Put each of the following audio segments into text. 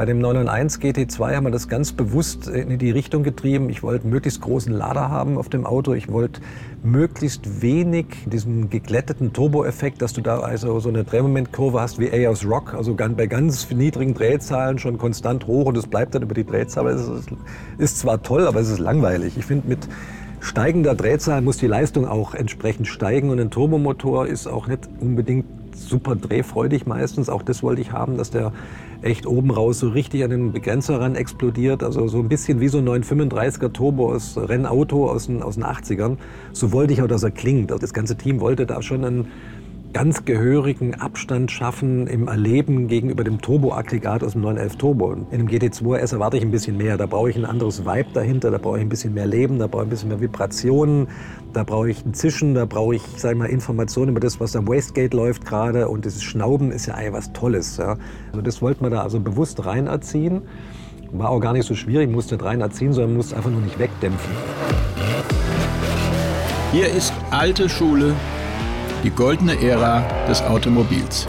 Bei dem 991 GT2 haben wir das ganz bewusst in die Richtung getrieben. Ich wollte möglichst großen Lader haben auf dem Auto. Ich wollte möglichst wenig diesen geglätteten Turbo-Effekt, dass du da also so eine Drehmomentkurve hast wie A Rock, also bei ganz niedrigen Drehzahlen schon konstant hoch und es bleibt dann über die Drehzahl. Es ist zwar toll, aber es ist langweilig. Ich finde mit steigender Drehzahl muss die Leistung auch entsprechend steigen und ein Turbomotor ist auch nicht unbedingt super drehfreudig meistens. Auch das wollte ich haben, dass der echt oben raus so richtig an den Begrenzer ran explodiert. Also so ein bisschen wie so ein 935er Turbo aus Rennauto aus den, aus den 80ern. So wollte ich auch, dass er klingt. Also das ganze Team wollte da schon einen ganz gehörigen Abstand schaffen im Erleben gegenüber dem Turboaggregat aus dem 911 Turbo. In dem GT2 RS erwarte ich ein bisschen mehr. Da brauche ich ein anderes Vibe dahinter, da brauche ich ein bisschen mehr Leben, da brauche ich ein bisschen mehr Vibrationen, da brauche ich ein Zischen, da brauche ich, sag ich mal, Informationen über das, was am Wastegate läuft gerade. Und dieses Schnauben ist ja eigentlich was Tolles. Ja. Also das wollte man da also bewusst rein erziehen. War auch gar nicht so schwierig, musste nicht rein erziehen, sondern musste einfach nur nicht wegdämpfen. Hier ist alte Schule die goldene Ära des Automobils.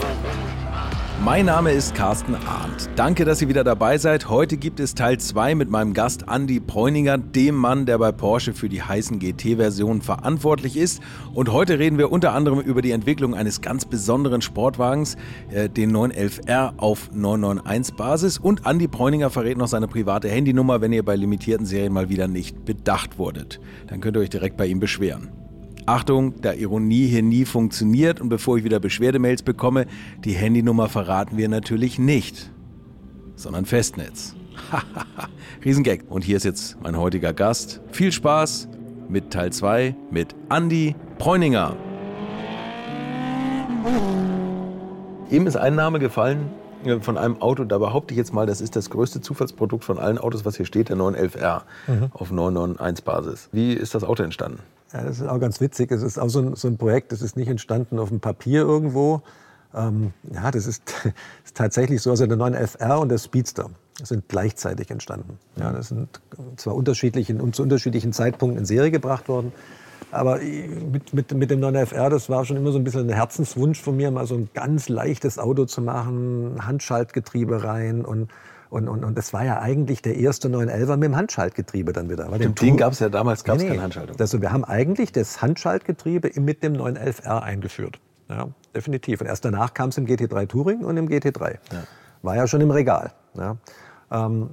Mein Name ist Carsten Arndt. Danke, dass ihr wieder dabei seid. Heute gibt es Teil 2 mit meinem Gast Andy Preuninger, dem Mann, der bei Porsche für die heißen GT-Versionen verantwortlich ist. Und heute reden wir unter anderem über die Entwicklung eines ganz besonderen Sportwagens, äh, den 911R auf 991-Basis. Und Andy Preuninger verrät noch seine private Handynummer, wenn ihr bei limitierten Serien mal wieder nicht bedacht wurdet. Dann könnt ihr euch direkt bei ihm beschweren. Achtung, da Ironie hier nie funktioniert und bevor ich wieder Beschwerdemails bekomme, die Handynummer verraten wir natürlich nicht, sondern Festnetz. Riesengag. Und hier ist jetzt mein heutiger Gast. Viel Spaß mit Teil 2 mit Andy Preuninger. Eben ist ein Name gefallen äh, von einem Auto, da behaupte ich jetzt mal, das ist das größte Zufallsprodukt von allen Autos, was hier steht, der 911R mhm. auf 991 Basis. Wie ist das Auto entstanden? Ja, das ist auch ganz witzig. Es ist auch so ein, so ein Projekt, das ist nicht entstanden auf dem Papier irgendwo. Ähm, ja, das ist, ist, tatsächlich so. Also der 9FR und der Speedster sind gleichzeitig entstanden. Ja, das sind zwar unterschiedlich und zu unterschiedlichen Zeitpunkten in Serie gebracht worden. Aber mit, mit, mit dem 9FR, das war schon immer so ein bisschen ein Herzenswunsch von mir, mal so ein ganz leichtes Auto zu machen, Handschaltgetriebe rein und und, und, und das war ja eigentlich der erste 911er mit dem Handschaltgetriebe dann wieder. Dem Ding gab es ja damals gab's nee, keine Handschaltung. Also wir haben eigentlich das Handschaltgetriebe mit dem 911R eingeführt. Ja, definitiv. Und erst danach kam es im GT3 Touring und im GT3. Ja. War ja schon im Regal. Ja. Ähm,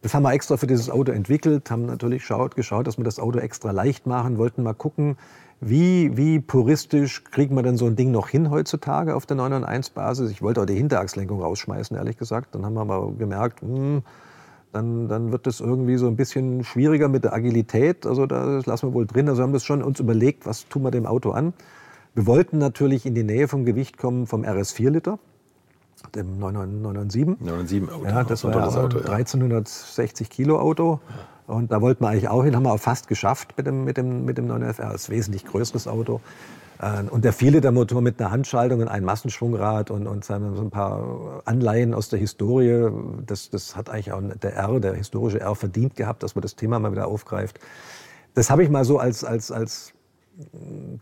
das haben wir extra für dieses Auto entwickelt, haben natürlich geschaut, geschaut, dass wir das Auto extra leicht machen, wollten mal gucken, wie, wie puristisch kriegt man denn so ein Ding noch hin heutzutage auf der 991-Basis? Ich wollte auch die Hinterachslenkung rausschmeißen, ehrlich gesagt. Dann haben wir aber gemerkt, hm, dann, dann wird das irgendwie so ein bisschen schwieriger mit der Agilität. Also das lassen wir wohl drin. Also haben wir schon uns überlegt, was tun wir dem Auto an. Wir wollten natürlich in die Nähe vom Gewicht kommen vom RS4 Liter, dem 997. 997 Auto. Ja, das war ein Auto, ja. 1360 Kilo Auto. Ja. Und da wollten wir eigentlich auch hin, haben wir auch fast geschafft mit dem, mit dem, mit dem 9FR. Das ist ein wesentlich größeres Auto. Äh, und der 4-Liter-Motor mit einer Handschaltung und einem Massenschwungrad und, und so ein paar Anleihen aus der Historie, das, das hat eigentlich auch der R, der historische R, verdient gehabt, dass man das Thema mal wieder aufgreift. Das habe ich mal so als, als, als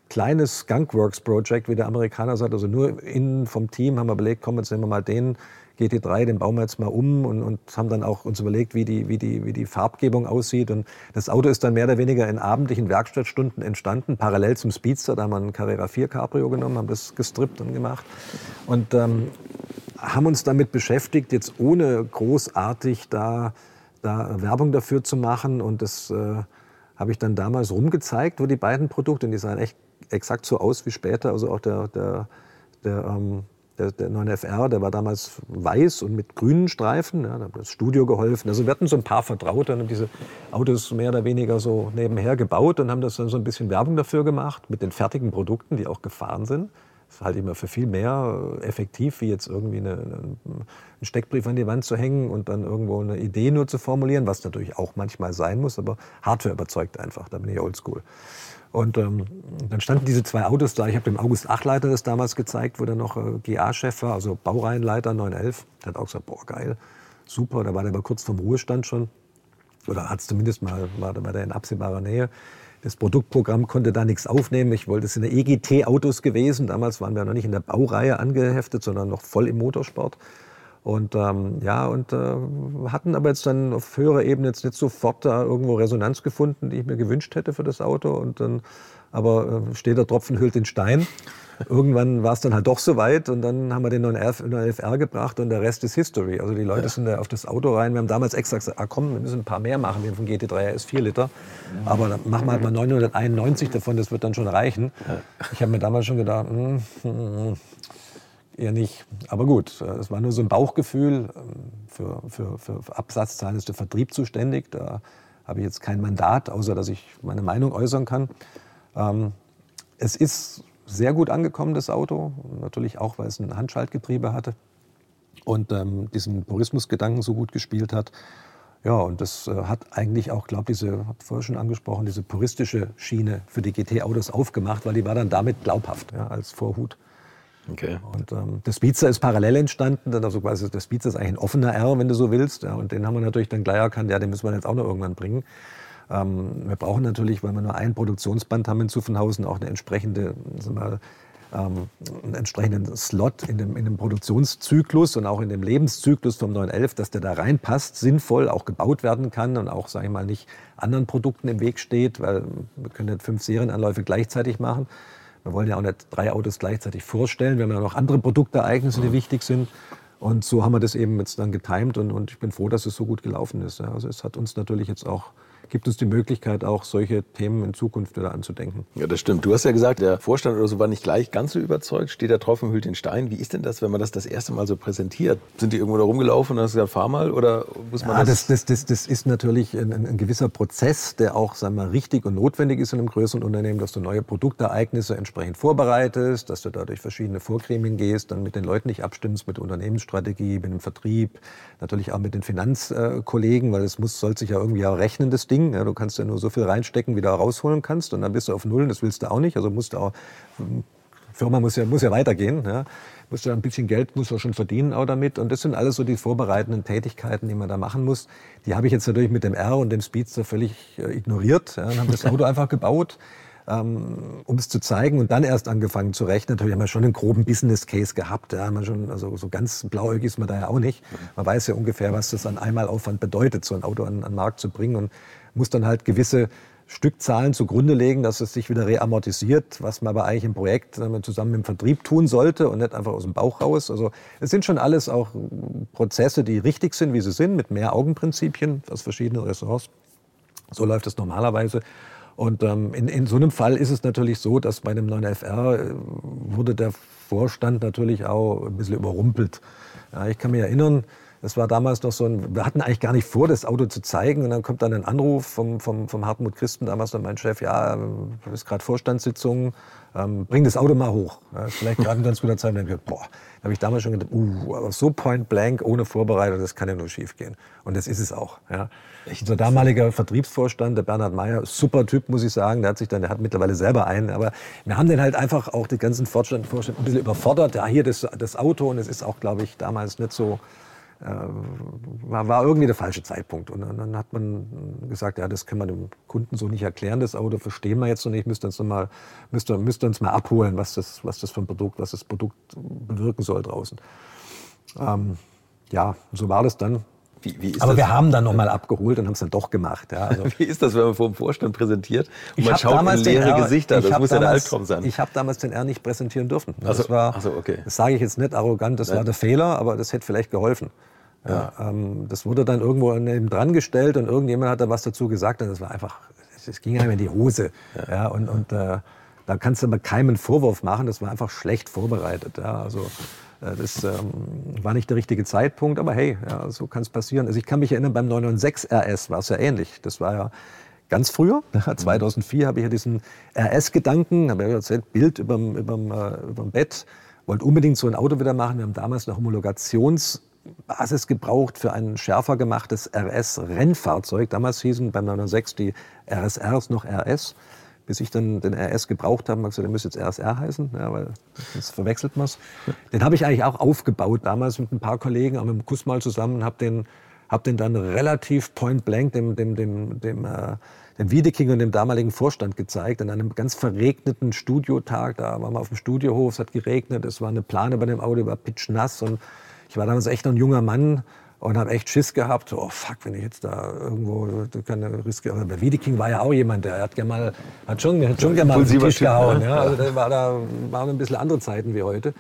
kleines Skunkworks-Project, wie der Amerikaner sagt, also nur innen vom Team haben wir überlegt, komm, jetzt nehmen wir mal den GT3, den bauen wir jetzt mal um und, und haben dann auch uns überlegt, wie die, wie, die, wie die Farbgebung aussieht. Und das Auto ist dann mehr oder weniger in abendlichen Werkstattstunden entstanden, parallel zum Speedster. Da haben wir ein Carrera 4 Cabrio genommen, haben das gestrippt und gemacht. Und ähm, haben uns damit beschäftigt, jetzt ohne großartig da, da Werbung dafür zu machen. Und das äh, habe ich dann damals rumgezeigt, wo die beiden Produkte, und die sahen echt exakt so aus wie später, also auch der, der, der ähm, der, der 9FR, der war damals weiß und mit grünen Streifen. Ja, da hat das Studio geholfen. Also wir hatten so ein paar Vertraute und haben diese Autos mehr oder weniger so nebenher gebaut und haben das dann so ein bisschen Werbung dafür gemacht mit den fertigen Produkten, die auch gefahren sind. Das ist halt immer für viel mehr effektiv, wie jetzt irgendwie eine, einen Steckbrief an die Wand zu hängen und dann irgendwo eine Idee nur zu formulieren, was natürlich auch manchmal sein muss, aber Hardware überzeugt einfach, da bin ich oldschool. Und ähm, dann standen diese zwei Autos da. Ich habe dem August Achleiter das damals gezeigt, wo der noch äh, GA-Chef war, also Baureihenleiter 911. Der hat auch gesagt, boah, geil, super. Da war der aber kurz vorm Ruhestand schon. Oder hat es zumindest mal, war, war der in absehbarer Nähe. Das Produktprogramm konnte da nichts aufnehmen. Ich wollte, es sind EGT-Autos gewesen. Damals waren wir noch nicht in der Baureihe angeheftet, sondern noch voll im Motorsport. Und ähm, ja, und äh, hatten aber jetzt dann auf höherer Ebene jetzt nicht sofort da irgendwo Resonanz gefunden, die ich mir gewünscht hätte für das Auto. Und dann, aber äh, steht der Tropfen hüllt den Stein. Irgendwann war es dann halt doch soweit und dann haben wir den 911R gebracht und der Rest ist History. Also die Leute ja. sind da auf das Auto rein. Wir haben damals extra gesagt, ah komm, wir müssen ein paar mehr machen. Wir haben von GT3 RS 4 Liter. Aber dann machen wir halt mal 991 davon, das wird dann schon reichen. Ich habe mir damals schon gedacht, hm, hm, hm, eher nicht. Aber gut, es war nur so ein Bauchgefühl. Für, für, für Absatzzahlen ist der Vertrieb zuständig. Da habe ich jetzt kein Mandat, außer dass ich meine Meinung äußern kann. Ähm, es ist sehr gut angekommen, das Auto. Natürlich auch, weil es ein Handschaltgetriebe hatte und ähm, diesen Purismusgedanken so gut gespielt hat. Ja, und das äh, hat eigentlich auch, glaube ich, diese, habe vorher schon angesprochen, diese puristische Schiene für die GT-Autos aufgemacht, weil die war dann damit glaubhaft ja, als Vorhut. Okay. Und ähm, der Speedster ist parallel entstanden. Also quasi der Speedster ist eigentlich ein offener R, wenn du so willst. Ja, und den haben wir natürlich dann gleich erkannt, ja, den müssen wir jetzt auch noch irgendwann bringen. Ähm, wir brauchen natürlich, weil wir nur ein Produktionsband haben in Zuffenhausen, auch eine entsprechende, mal, ähm, einen entsprechenden Slot in dem, in dem Produktionszyklus und auch in dem Lebenszyklus vom 911, dass der da reinpasst, sinnvoll auch gebaut werden kann und auch, sage ich mal, nicht anderen Produkten im Weg steht, weil wir können nicht fünf Serienanläufe gleichzeitig machen. Wir wollen ja auch nicht drei Autos gleichzeitig vorstellen. Wir haben ja noch andere Produktereignisse, die wichtig sind. Und so haben wir das eben jetzt dann getimt und, und ich bin froh, dass es so gut gelaufen ist. Also es hat uns natürlich jetzt auch gibt uns die Möglichkeit, auch solche Themen in Zukunft wieder anzudenken. Ja, das stimmt. Du hast ja gesagt, der Vorstand oder so war nicht gleich ganz so überzeugt. Steht der Tropfen hüllt den Stein. Wie ist denn das, wenn man das das erste Mal so präsentiert? Sind die irgendwo da rumgelaufen und hast gesagt, fahr mal? Oder muss man ja, das? Das, das, das ist natürlich ein, ein, gewisser Prozess, der auch sagen wir, richtig und notwendig ist in einem größeren Unternehmen, dass du neue Produktereignisse entsprechend vorbereitest, dass du da durch verschiedene Vorgremien gehst, dann mit den Leuten nicht abstimmst, mit der Unternehmensstrategie, mit dem Vertrieb, natürlich auch mit den Finanzkollegen, weil es muss, soll sich ja irgendwie auch rechnen, das Ding. Ding. Ja, du kannst ja nur so viel reinstecken, wie du rausholen kannst. Und dann bist du auf Null. Das willst du auch nicht. Also musst du auch, Firma muss ja, muss ja weitergehen. Ja. Musst du ein bisschen Geld musst du schon verdienen auch damit. Und das sind alles so die vorbereitenden Tätigkeiten, die man da machen muss. Die habe ich jetzt natürlich mit dem R und dem Speedster völlig äh, ignoriert. Ja, und haben das Auto einfach gebaut ähm, um es zu zeigen und dann erst angefangen zu rechnen. Natürlich haben wir schon einen groben Business Case gehabt. Ja, man schon, also so ganz blauäugig ist man da ja auch nicht. Man weiß ja ungefähr, was das an Einmalaufwand bedeutet, so ein Auto an, an den Markt zu bringen und muss dann halt gewisse Stückzahlen zugrunde legen, dass es sich wieder reamortisiert, was man aber eigentlich im Projekt zusammen im Vertrieb tun sollte und nicht einfach aus dem Bauch raus. Also es sind schon alles auch Prozesse, die richtig sind, wie sie sind, mit mehr Augenprinzipien aus verschiedenen Ressorts. So läuft es normalerweise. Und ähm, in, in so einem Fall ist es natürlich so, dass bei einem 9FR äh, wurde der Vorstand natürlich auch ein bisschen überrumpelt. Ja, ich kann mich erinnern, das war damals noch so ein, wir hatten eigentlich gar nicht vor, das Auto zu zeigen. Und dann kommt dann ein Anruf vom, vom, vom Hartmut Christen, damals noch mein Chef, ja, ist gerade Vorstandssitzung, ähm, bring das Auto mal hoch. Ja, ist vielleicht gerade ein ganz guter Zeit. Und dann boah, da habe ich damals schon gedacht, uh, aber so point blank, ohne Vorbereitung, das kann ja nur schief gehen. Und das ist es auch. Ja. Unser damaliger Vertriebsvorstand, der Bernhard Meyer, super Typ, muss ich sagen. Der hat sich dann, der hat mittlerweile selber einen. Aber wir haben den halt einfach auch die ganzen Vorstand, Vorstand ein bisschen überfordert. Ja, hier das, das Auto. Und es ist auch, glaube ich, damals nicht so, war, war irgendwie der falsche Zeitpunkt. Und dann, hat man gesagt, ja, das können wir dem Kunden so nicht erklären, das Auto verstehen wir jetzt noch nicht, müsst uns, noch mal, müsst, müsst uns mal abholen, was das, was das für ein Produkt, was das Produkt bewirken soll draußen. Ähm, ja, so war das dann. Wie, wie Aber wir haben dann nochmal abgeholt und haben es dann doch gemacht. Ja, also wie ist das, wenn man vor dem Vorstand präsentiert und man schaut in leere R, Gesichter? Das muss ja der Albtraum sein. Ich habe damals den R nicht präsentieren dürfen. Das, also, war, also okay. das sage ich jetzt nicht arrogant, das Nein. war der Fehler, aber das hätte vielleicht geholfen. Ja. Ähm, das wurde dann irgendwo neben dran gestellt und irgendjemand hat da was dazu gesagt und das war einfach, es ging einem in die Hose. Ja. ja und und äh, da kannst du aber keinen Vorwurf machen, das war einfach schlecht vorbereitet. Ja, also das ähm, war nicht der richtige Zeitpunkt, aber hey, ja, so kann es passieren. Also ich kann mich erinnern, beim 996 RS war es ja ähnlich. Das war ja ganz früher, 2004 habe ich ja diesen RS-Gedanken, habe ja erzählt, Bild überm, überm, äh, überm Bett, wollte unbedingt so ein Auto wieder machen. Wir haben damals eine Homologations- Basis gebraucht für ein schärfer gemachtes RS-Rennfahrzeug. Damals hießen beim 906 die RSRs noch RS. Bis ich dann den RS gebraucht habe, habe gesagt, der müsste jetzt RSR heißen, ja, weil sonst verwechselt man. Den habe ich eigentlich auch aufgebaut, damals mit ein paar Kollegen, auch mit dem Kuss mal zusammen, habe den, hab den dann relativ point blank dem, dem, dem, dem, äh, dem Wiedeking und dem damaligen Vorstand gezeigt, an einem ganz verregneten Studiotag. Da waren wir auf dem Studiohof, es hat geregnet, es war eine Plane bei dem Auto, war pitchnass und Ich war damals echt noch ein junger Mann und habe echt Schiss gehabt. Oh fuck, wenn ich jetzt da irgendwo keine riskiere. Der Wiedeking war ja auch jemand, der hat gerne mal, hat schon, hat schon gerne mal auf den Tisch gehauen. Ja. Also da war da waren ein bisschen andere Zeiten wie heute.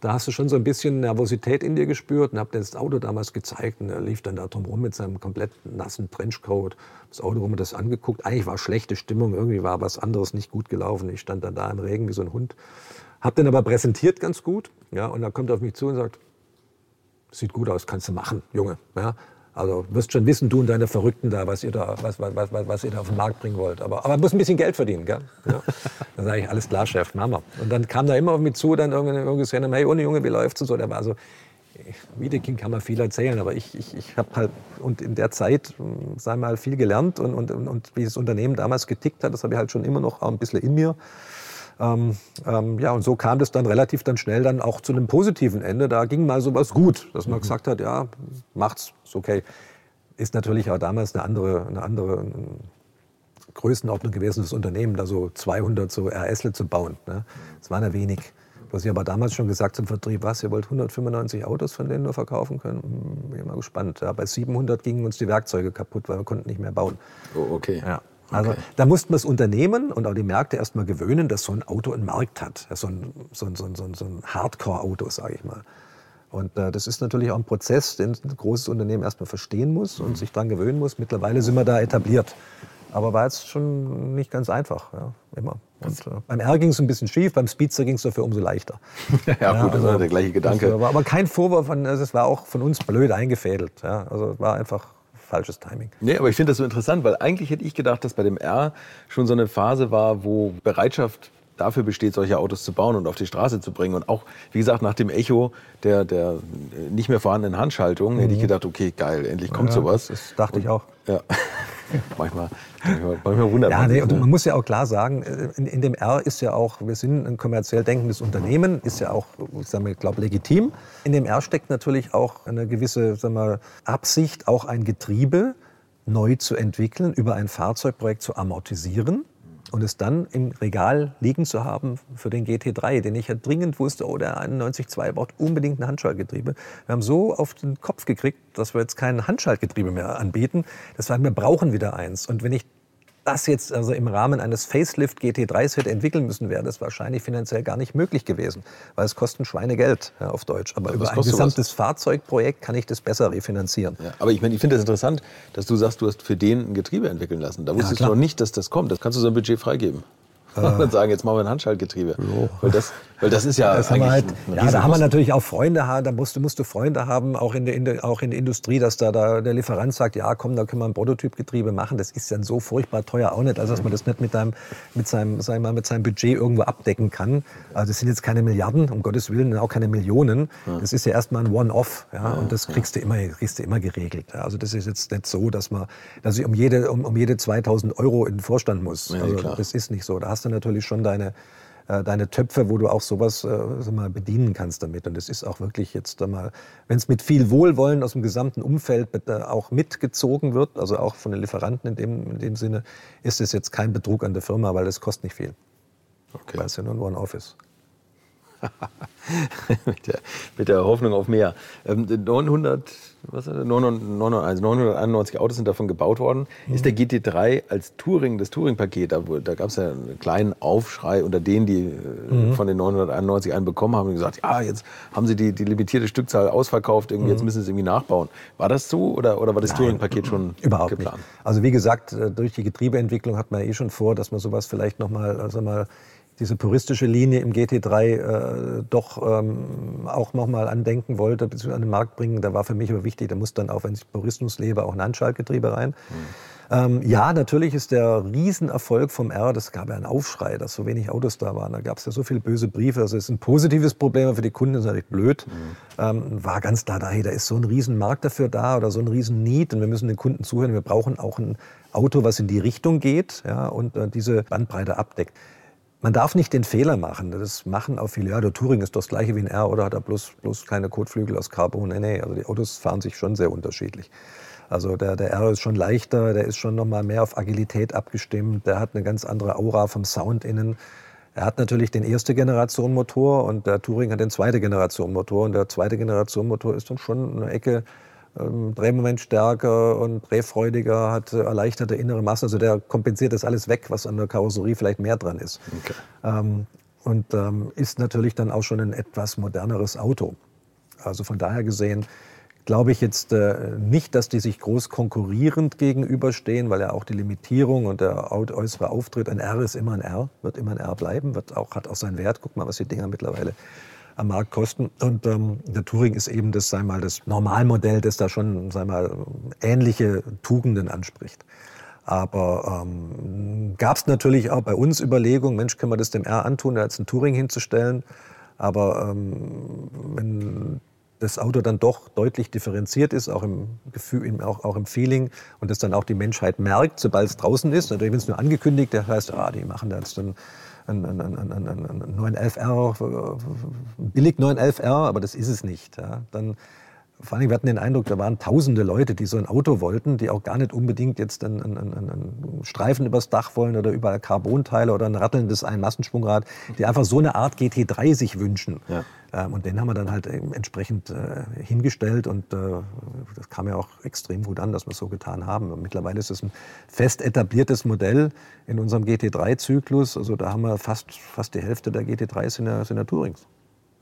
Da hast du schon so ein bisschen Nervosität in dir gespürt und hab das Auto damals gezeigt und er lief dann da drum rum mit seinem komplett nassen Trenchcoat. Das Auto rum und das angeguckt. Eigentlich war schlechte Stimmung, irgendwie war was anderes nicht gut gelaufen. Ich stand dann da im Regen wie so ein Hund. Hab den aber präsentiert ganz gut. Ja, und dann kommt er auf mich zu und sagt, sieht gut aus, kannst du machen, Junge. Ja, also wirst schon wissen, du und deine Verrückten da, was ihr da, was, was, was, was ihr da auf den Markt bringen wollt. Aber, aber muss ein bisschen Geld verdienen, gell? Ja. Dann sage ich, alles klar, Chef, machen wir. Und dann kam da immer auf mich zu, dann irgendwie, irgendwie gesagt, hey, ohne Junge, wie läuft's und so. Der war so, Wiedeking kann man viel erzählen, aber ich, ich, ich habe halt und in der Zeit, sagen wir mal, viel gelernt und, und, und wie das Unternehmen damals getickt hat, das habe ich halt schon immer noch ein bisschen in mir. Ähm, ähm, ja, und so kam das dann relativ dann schnell dann auch zu einem positiven Ende. Da ging mal sowas gut, dass man mhm. gesagt hat, ja, macht's, ist okay. Ist natürlich auch damals eine andere, eine andere Größenordnung gewesen, das Unternehmen, da so 200 so RSle zu bauen. Ne? Das waren ja wenig. Was ich aber damals schon gesagt zum Vertrieb, was, ihr wollt 195 Autos von denen nur verkaufen können? Hm, bin ich mal gespannt. Ja, bei 700 gingen uns die Werkzeuge kaputt, weil wir konnten nicht mehr bauen. Oh, okay. Ja. Also okay. da mussten wir das Unternehmen und auch die Märkte erstmal gewöhnen, dass so ein Auto einen Markt hat. So ein, so ein, so ein, so ein Hardcore-Auto, sage ich mal. Und äh, das ist natürlich auch ein Prozess, den ein großes Unternehmen erstmal verstehen muss und mhm. sich daran gewöhnen muss. Mittlerweile sind wir da etabliert. Aber war jetzt schon nicht ganz einfach, ja, immer. Und, äh, beim R ging es ein bisschen schief, beim Speedster ging es dafür umso leichter. ja, ja, gut, das also, war der gleiche Gedanke. War, aber kein Vorwurf, an, also es war auch von uns blöd eingefädelt. Ja, also war einfach falsches Timing. Nee, aber ich finde das so interessant, weil eigentlich hätte ich gedacht, dass bei dem R schon so eine Phase war, wo Bereitschaft dafür besteht, solche Autos zu bauen und auf die Straße zu bringen. Und auch, wie gesagt, nach dem Echo der, der nicht mehr vorhandenen Handschaltung mhm. hätte ich mhm. gedacht, okay, geil, endlich kommt ja, sowas. Das dachte ich auch. Ja. manchmal, manchmal wundert ja, nee, und man muss ja auch klar sagen, in, in, dem R ist ja auch, wir sind ein kommerziell denkendes Unternehmen, ist ja auch, sagen wir, glaube legitim. In dem R steckt natürlich auch eine gewisse sagen wir, Absicht, auch ein Getriebe neu zu entwickeln, über ein Fahrzeugprojekt zu amortisieren und es dann im Regal liegen zu haben für den GT3, den ich ja dringend wusste, oh, der 91.2 braucht unbedingt ein Handschaltgetriebe. Wir haben so auf den Kopf gekriegt, dass wir jetzt kein Handschaltgetriebe mehr anbieten. Das heißt, wir brauchen wieder eins. Und wenn ich das jetzt also im Rahmen eines Facelift GT3s hätte entwickeln müssen, wäre das wahrscheinlich finanziell gar nicht möglich gewesen, weil es kostet Schweinegeld ja, auf Deutsch. Aber über ein gesamtes Fahrzeugprojekt kann ich das besser refinanzieren. Ja, aber ich meine, ich finde das interessant, dass du sagst, du hast für den ein Getriebe entwickeln lassen. Da wusstest ja, du noch nicht, dass das kommt. Das kannst du so ein Budget freigeben. Und sagen, jetzt machen wir ein Handschaltgetriebe. Weil das, weil das ist ja das eigentlich halt, Ja, da haben wir natürlich auch Freunde, da musst, musst du Freunde haben, auch in, der, in der, auch in der Industrie, dass da, da der Lieferant sagt, ja komm, da können wir ein Prototypgetriebe machen. Das ist dann so furchtbar teuer auch nicht, also dass man das nicht mit, deinem, mit, seinem, wir mal, mit seinem Budget irgendwo abdecken kann. Also das sind jetzt keine Milliarden, um Gottes Willen, auch keine Millionen. Das ist ja erstmal ein One-Off ja, und das kriegst du immer, kriegst du immer geregelt. Also das ist jetzt nicht so, dass, man, dass ich um jede, um, um jede 2000 Euro in den Vorstand muss. Also das ist nicht so. Da hast du natürlich schon deine äh, deine Töpfe, wo du auch sowas äh, mal bedienen kannst damit. Und es ist auch wirklich jetzt einmal, wenn es mit viel Wohlwollen aus dem gesamten Umfeld äh, auch mitgezogen wird, also auch von den Lieferanten in dem, in dem Sinne, ist es jetzt kein Betrug an der Firma, weil es kostet nicht viel. Okay. Weil es ja nur ein One-Off ist. mit, der, mit, der, Hoffnung auf mehr. Ähm, 900, was ist das? 991, also 991 Autos sind davon gebaut worden. Mhm. Ist der GT3 als Touring, das Touring-Paket, da, da gab es ja einen kleinen Aufschrei unter denen, die äh, mhm. von den 991 einen bekommen haben und gesagt, ja, jetzt haben sie die, die limitierte Stückzahl ausverkauft, irgendwie, mhm. jetzt müssen sie es irgendwie nachbauen. War das so oder, oder war das Touring-Paket schon überhaupt geplant? Nicht. Also wie gesagt, äh, durch die Getriebeentwicklung hat man eh schon vor, dass man sowas vielleicht nochmal, also mal diese puristische Linie im GT3 äh, doch ähm, auch nochmal andenken wollte, bzw. an den Markt bringen. Da war für mich aber wichtig, da muss dann auch, wenn ich Purismus lebe, auch ein Handschaltgetriebe rein. Mhm. Ähm, ja, natürlich ist der Riesenerfolg vom R, das gab ja einen Aufschrei, dass so wenig Autos da waren. Da gab es ja so viele böse Briefe. Also es ist ein positives Problem für die Kunden, ist natürlich blöd. Mhm. Ähm, war ganz klar, da, hey, da ist so ein Riesenmarkt dafür da oder so ein Riesen-Need und wir müssen den Kunden zuhören. Wir brauchen auch ein Auto, was in die Richtung geht ja, und äh, diese Bandbreite abdeckt. Man darf nicht den Fehler machen. Das machen auch viele. Ja, der Touring ist das gleiche wie ein R oder hat er bloß, bloß kleine Kotflügel aus Carbon? Nee, nee. Also die Autos fahren sich schon sehr unterschiedlich. Also der, der R ist schon leichter, der ist schon noch mal mehr auf Agilität abgestimmt, der hat eine ganz andere Aura vom Sound innen. Er hat natürlich den erste Generation Motor und der Touring hat den zweite Generation Motor. Und der zweite Generation Motor ist dann schon eine Ecke ähm, Drehmoment stärker und drehfreudiger, hat erleichterte innere Masse. Also der kompensiert das alles weg, was an der Karosserie vielleicht mehr dran ist. Okay. Ähm, und ähm, ist natürlich dann auch schon ein etwas moderneres Auto. Also von daher gesehen glaube ich jetzt äh, nicht, dass die sich groß konkurrierend gegenüberstehen, weil ja auch die Limitierung und der äußere Auftritt, ein R ist immer ein R, wird immer ein R bleiben, wird auch, hat auch seinen Wert. Guck mal, was die Dinger mittlerweile am Markt kosten. Und ähm, der Touring ist eben das, sei mal, das Normalmodell, das da schon, sei mal, ähnliche Tugenden anspricht. Aber ähm, gab es natürlich auch bei uns Überlegungen, Mensch, können wir das dem R antun, da jetzt ein Touring hinzustellen. Aber ähm, wenn das Auto dann doch deutlich differenziert ist, auch im Gefühl, auch, auch im Feeling und das dann auch die Menschheit merkt, sobald es draußen ist. Natürlich, wenn es nur angekündigt, der heißt, ah, die machen da jetzt dann ein, ein, ein, ein, ein 911R, billig 911R, aber das ist es nicht. Ja. Dann vor allem, wir hatten den Eindruck, da waren tausende Leute, die so ein Auto wollten, die auch gar nicht unbedingt jetzt einen, einen, einen Streifen übers Dach wollen oder überall Carbonteile oder ein rattelndes Einmassenschwungrad, die einfach so eine Art GT3 sich wünschen. Ja. Ähm, und den haben wir dann halt entsprechend äh, hingestellt und äh, das kam ja auch extrem gut an, dass wir es so getan haben. Und mittlerweile ist es ein fest etabliertes Modell in unserem GT3-Zyklus. Also da haben wir fast, fast die Hälfte der GT3s in der, in der Tourings.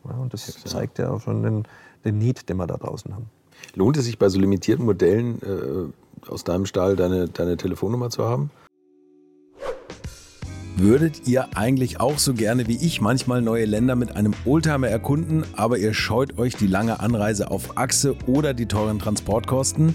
Ja, und das zeigt ja auch schon den, den Need, den wir da draußen haben. Lohnt es sich bei so limitierten Modellen äh, aus deinem Stall deine, deine Telefonnummer zu haben? Würdet ihr eigentlich auch so gerne wie ich manchmal neue Länder mit einem Oldtimer erkunden, aber ihr scheut euch die lange Anreise auf Achse oder die teuren Transportkosten?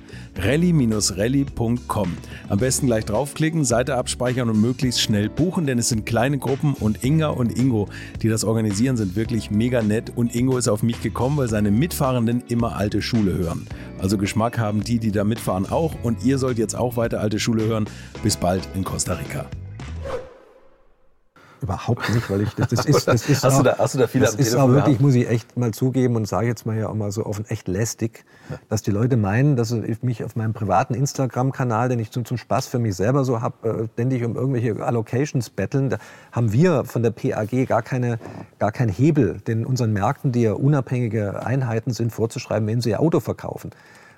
rally-rally.com. Am besten gleich draufklicken, Seite abspeichern und möglichst schnell buchen, denn es sind kleine Gruppen und Inga und Ingo, die das organisieren, sind wirklich mega nett und Ingo ist auf mich gekommen, weil seine Mitfahrenden immer alte Schule hören. Also Geschmack haben die, die da mitfahren auch und ihr sollt jetzt auch weiter alte Schule hören. Bis bald in Costa Rica. Überhaupt nicht, weil ich das, das ist, das ist hast, auch, du da, hast du da viel Das ist auch wirklich, muss ich echt mal zugeben und sage jetzt mal ja auch mal so offen, echt lästig, dass die Leute meinen, dass ich mich auf meinem privaten Instagram-Kanal, den ich zum, zum Spaß für mich selber so habe, äh, ständig um irgendwelche Allocations betteln. Da haben wir von der PAG gar, keine, gar keinen Hebel, den unseren Märkten, die ja unabhängige Einheiten sind, vorzuschreiben, wenn sie ihr Auto verkaufen.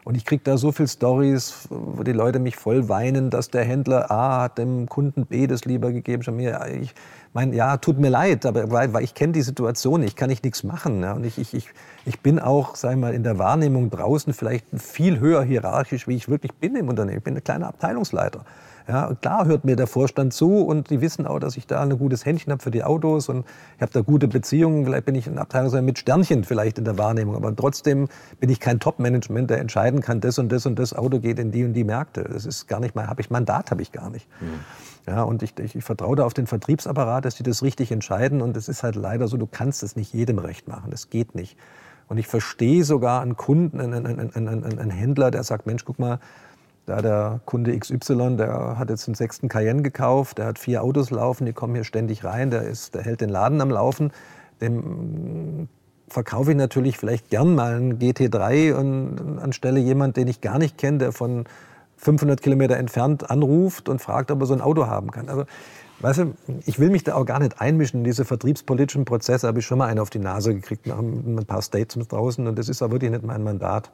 Und ich kriege da so viele Stories, wo die Leute mich voll weinen, dass der Händler A hat dem Kunden B das lieber gegeben. Schon mir, ich, mein, ja, tut mir leid, aber weil, weil ich kenne die Situation, ich kann nicht nichts machen. Ja, und ich, ich, ich, ich bin auch, sag ich mal, in der Wahrnehmung draußen vielleicht viel höher hierarchisch, wie ich wirklich bin im Unternehmen. Ich bin ein kleiner Abteilungsleiter. Ja, klar hört mir der Vorstand zu und die wissen auch, dass ich da ein gutes Händchen habe für die Autos und ich habe da gute Beziehungen. Vielleicht bin ich ein Abteilungsleiter mit Sternchen vielleicht in der Wahrnehmung, aber trotzdem bin ich kein Top-Management, der entscheiden kann, das und das und das Auto geht in die und die Märkte. Das ist gar nicht mein, habe ich Mandat, habe ich gar nicht. Mhm. Ja, und ich, ich, ich vertraue da auf den Vertriebsapparat, dass die das richtig entscheiden. Und es ist halt leider so, du kannst es nicht jedem recht machen. Das geht nicht. Und ich verstehe sogar einen Kunden, einen, einen, einen, einen Händler, der sagt, Mensch, guck mal, Da der Kunde XY, der hat jetzt einen sechsten Cayenne gekauft, der hat vier Autos laufen, die kommen hier ständig rein, der, ist, der hält den Laden am Laufen. Dem verkaufe ich natürlich vielleicht gern mal einen GT3 und anstelle jemand, den ich gar nicht kenne, der von 500 Kilometer entfernt anruft und fragt, ob er so ein Auto haben kann. Also, weißt du, ich will mich da auch gar nicht einmischen in diese vertriebspolitischen Prozesse. Habe ich schon mal einen auf die Nase gekriegt nach ein paar Statements draußen und das ist auch wirklich nicht mein Mandat.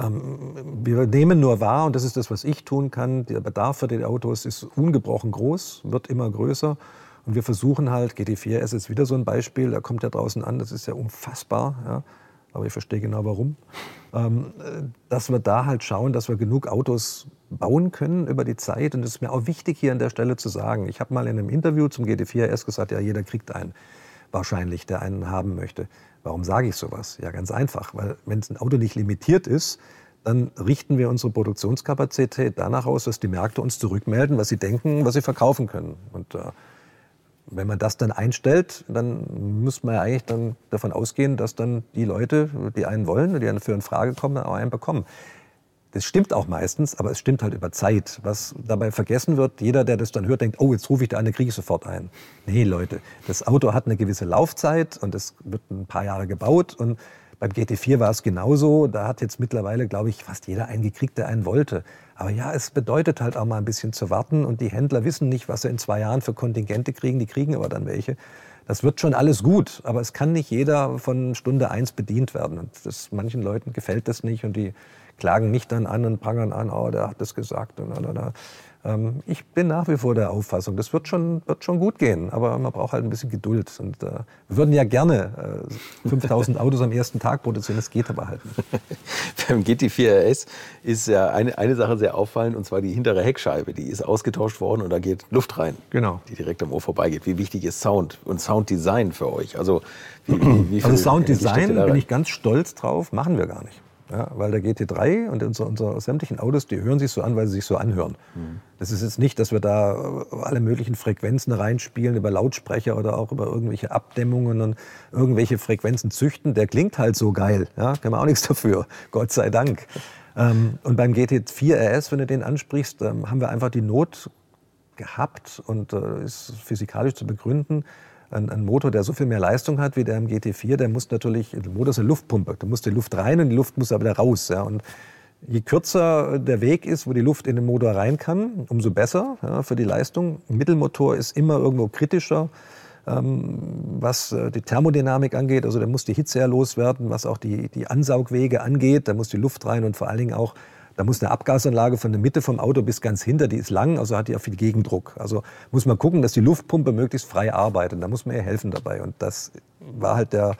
Ähm, wir nehmen nur wahr, und das ist das, was ich tun kann, der Bedarf für die Autos ist ungebrochen groß, wird immer größer. Und wir versuchen halt, GT4 S ist wieder so ein Beispiel, da kommt ja draußen an, das ist ja unfassbar, ja, aber ich verstehe genau warum, ähm, dass wir da halt schauen, dass wir genug Autos bauen können über die Zeit. Und das ist mir auch wichtig hier an der Stelle zu sagen. Ich habe mal in einem Interview zum GT4 S gesagt, ja, jeder kriegt einen, wahrscheinlich, der einen haben möchte. Warum sage ich sowas? Ja, ganz einfach, weil wenn ein Auto nicht limitiert ist, dann richten wir unsere Produktionskapazität danach aus, dass die Märkte uns zurückmelden, was sie denken, was sie verkaufen können. Und äh, wenn man das dann einstellt, dann muss man ja eigentlich dann davon ausgehen, dass dann die Leute, die einen wollen, die einen für in Frage kommen, auch einen bekommen. Das stimmt auch meistens, aber es stimmt halt über Zeit. Was dabei vergessen wird, jeder, der das dann hört, denkt, oh, jetzt rufe ich da eine, kriege ich sofort ein. Nee, Leute, das Auto hat eine gewisse Laufzeit und es wird ein paar Jahre gebaut und beim GT4 war es genauso. Da hat jetzt mittlerweile, glaube ich, fast jeder einen gekriegt, der einen wollte. Aber ja, es bedeutet halt auch mal ein bisschen zu warten und die Händler wissen nicht, was sie in zwei Jahren für Kontingente kriegen. Die kriegen aber dann welche. Das wird schon alles gut, aber es kann nicht jeder von Stunde eins bedient werden. Und das, manchen Leuten gefällt das nicht und die klagen mich dann an und prangern an, oh, der hat das gesagt. Und, und, und. Ähm, ich bin nach wie vor der Auffassung, das wird schon, wird schon gut gehen, aber man braucht halt ein bisschen Geduld. Und, äh, wir würden ja gerne äh, 5000 Autos am ersten Tag produzieren, das geht aber halt nicht. Beim GT4 RS ist ja eine, eine Sache sehr auffallend, und zwar die hintere Heckscheibe. Die ist ausgetauscht worden und da geht Luft rein, genau. die direkt am Ohr vorbeigeht. Wie wichtig ist Sound und Sounddesign für euch? Also, wie, wie, wie also Sounddesign bin ich ganz stolz drauf, machen wir gar nicht. Ja, weil der GT3 und unsere, unsere sämtlichen Autos, die hören sich so an, weil sie sich so anhören. Mhm. Das ist jetzt nicht, dass wir da alle möglichen Frequenzen reinspielen über Lautsprecher oder auch über irgendwelche Abdämmungen und irgendwelche Frequenzen züchten. Der klingt halt so geil. Ja, kann man auch nichts dafür. Gott sei Dank. Ähm, und beim GT4 RS, wenn du den ansprichst, ähm, haben wir einfach die Not gehabt und äh, ist physikalisch zu begründen, ein, ein, Motor, der so viel mehr Leistung hat wie der im GT4, der muss natürlich, der Motor ist eine Luftpumpe, da muss die Luft rein und die Luft muss aber wieder raus. Ja. Und je kürzer der Weg ist, wo die Luft in den Motor rein kann, umso besser ja, für die Leistung. Ein Mittelmotor ist immer irgendwo kritischer, ähm, was äh, die Thermodynamik angeht. Also da muss die Hitze ja loswerden, was auch die, die Ansaugwege angeht. Da muss die Luft rein und vor allen Dingen auch da muss eine Abgasanlage von der Mitte vom Auto bis ganz hinter, die ist lang, also hat die auch viel Gegendruck. Also muss man gucken, dass die Luftpumpe möglichst frei arbeitet. Da muss man ihr helfen dabei. Und das war halt der,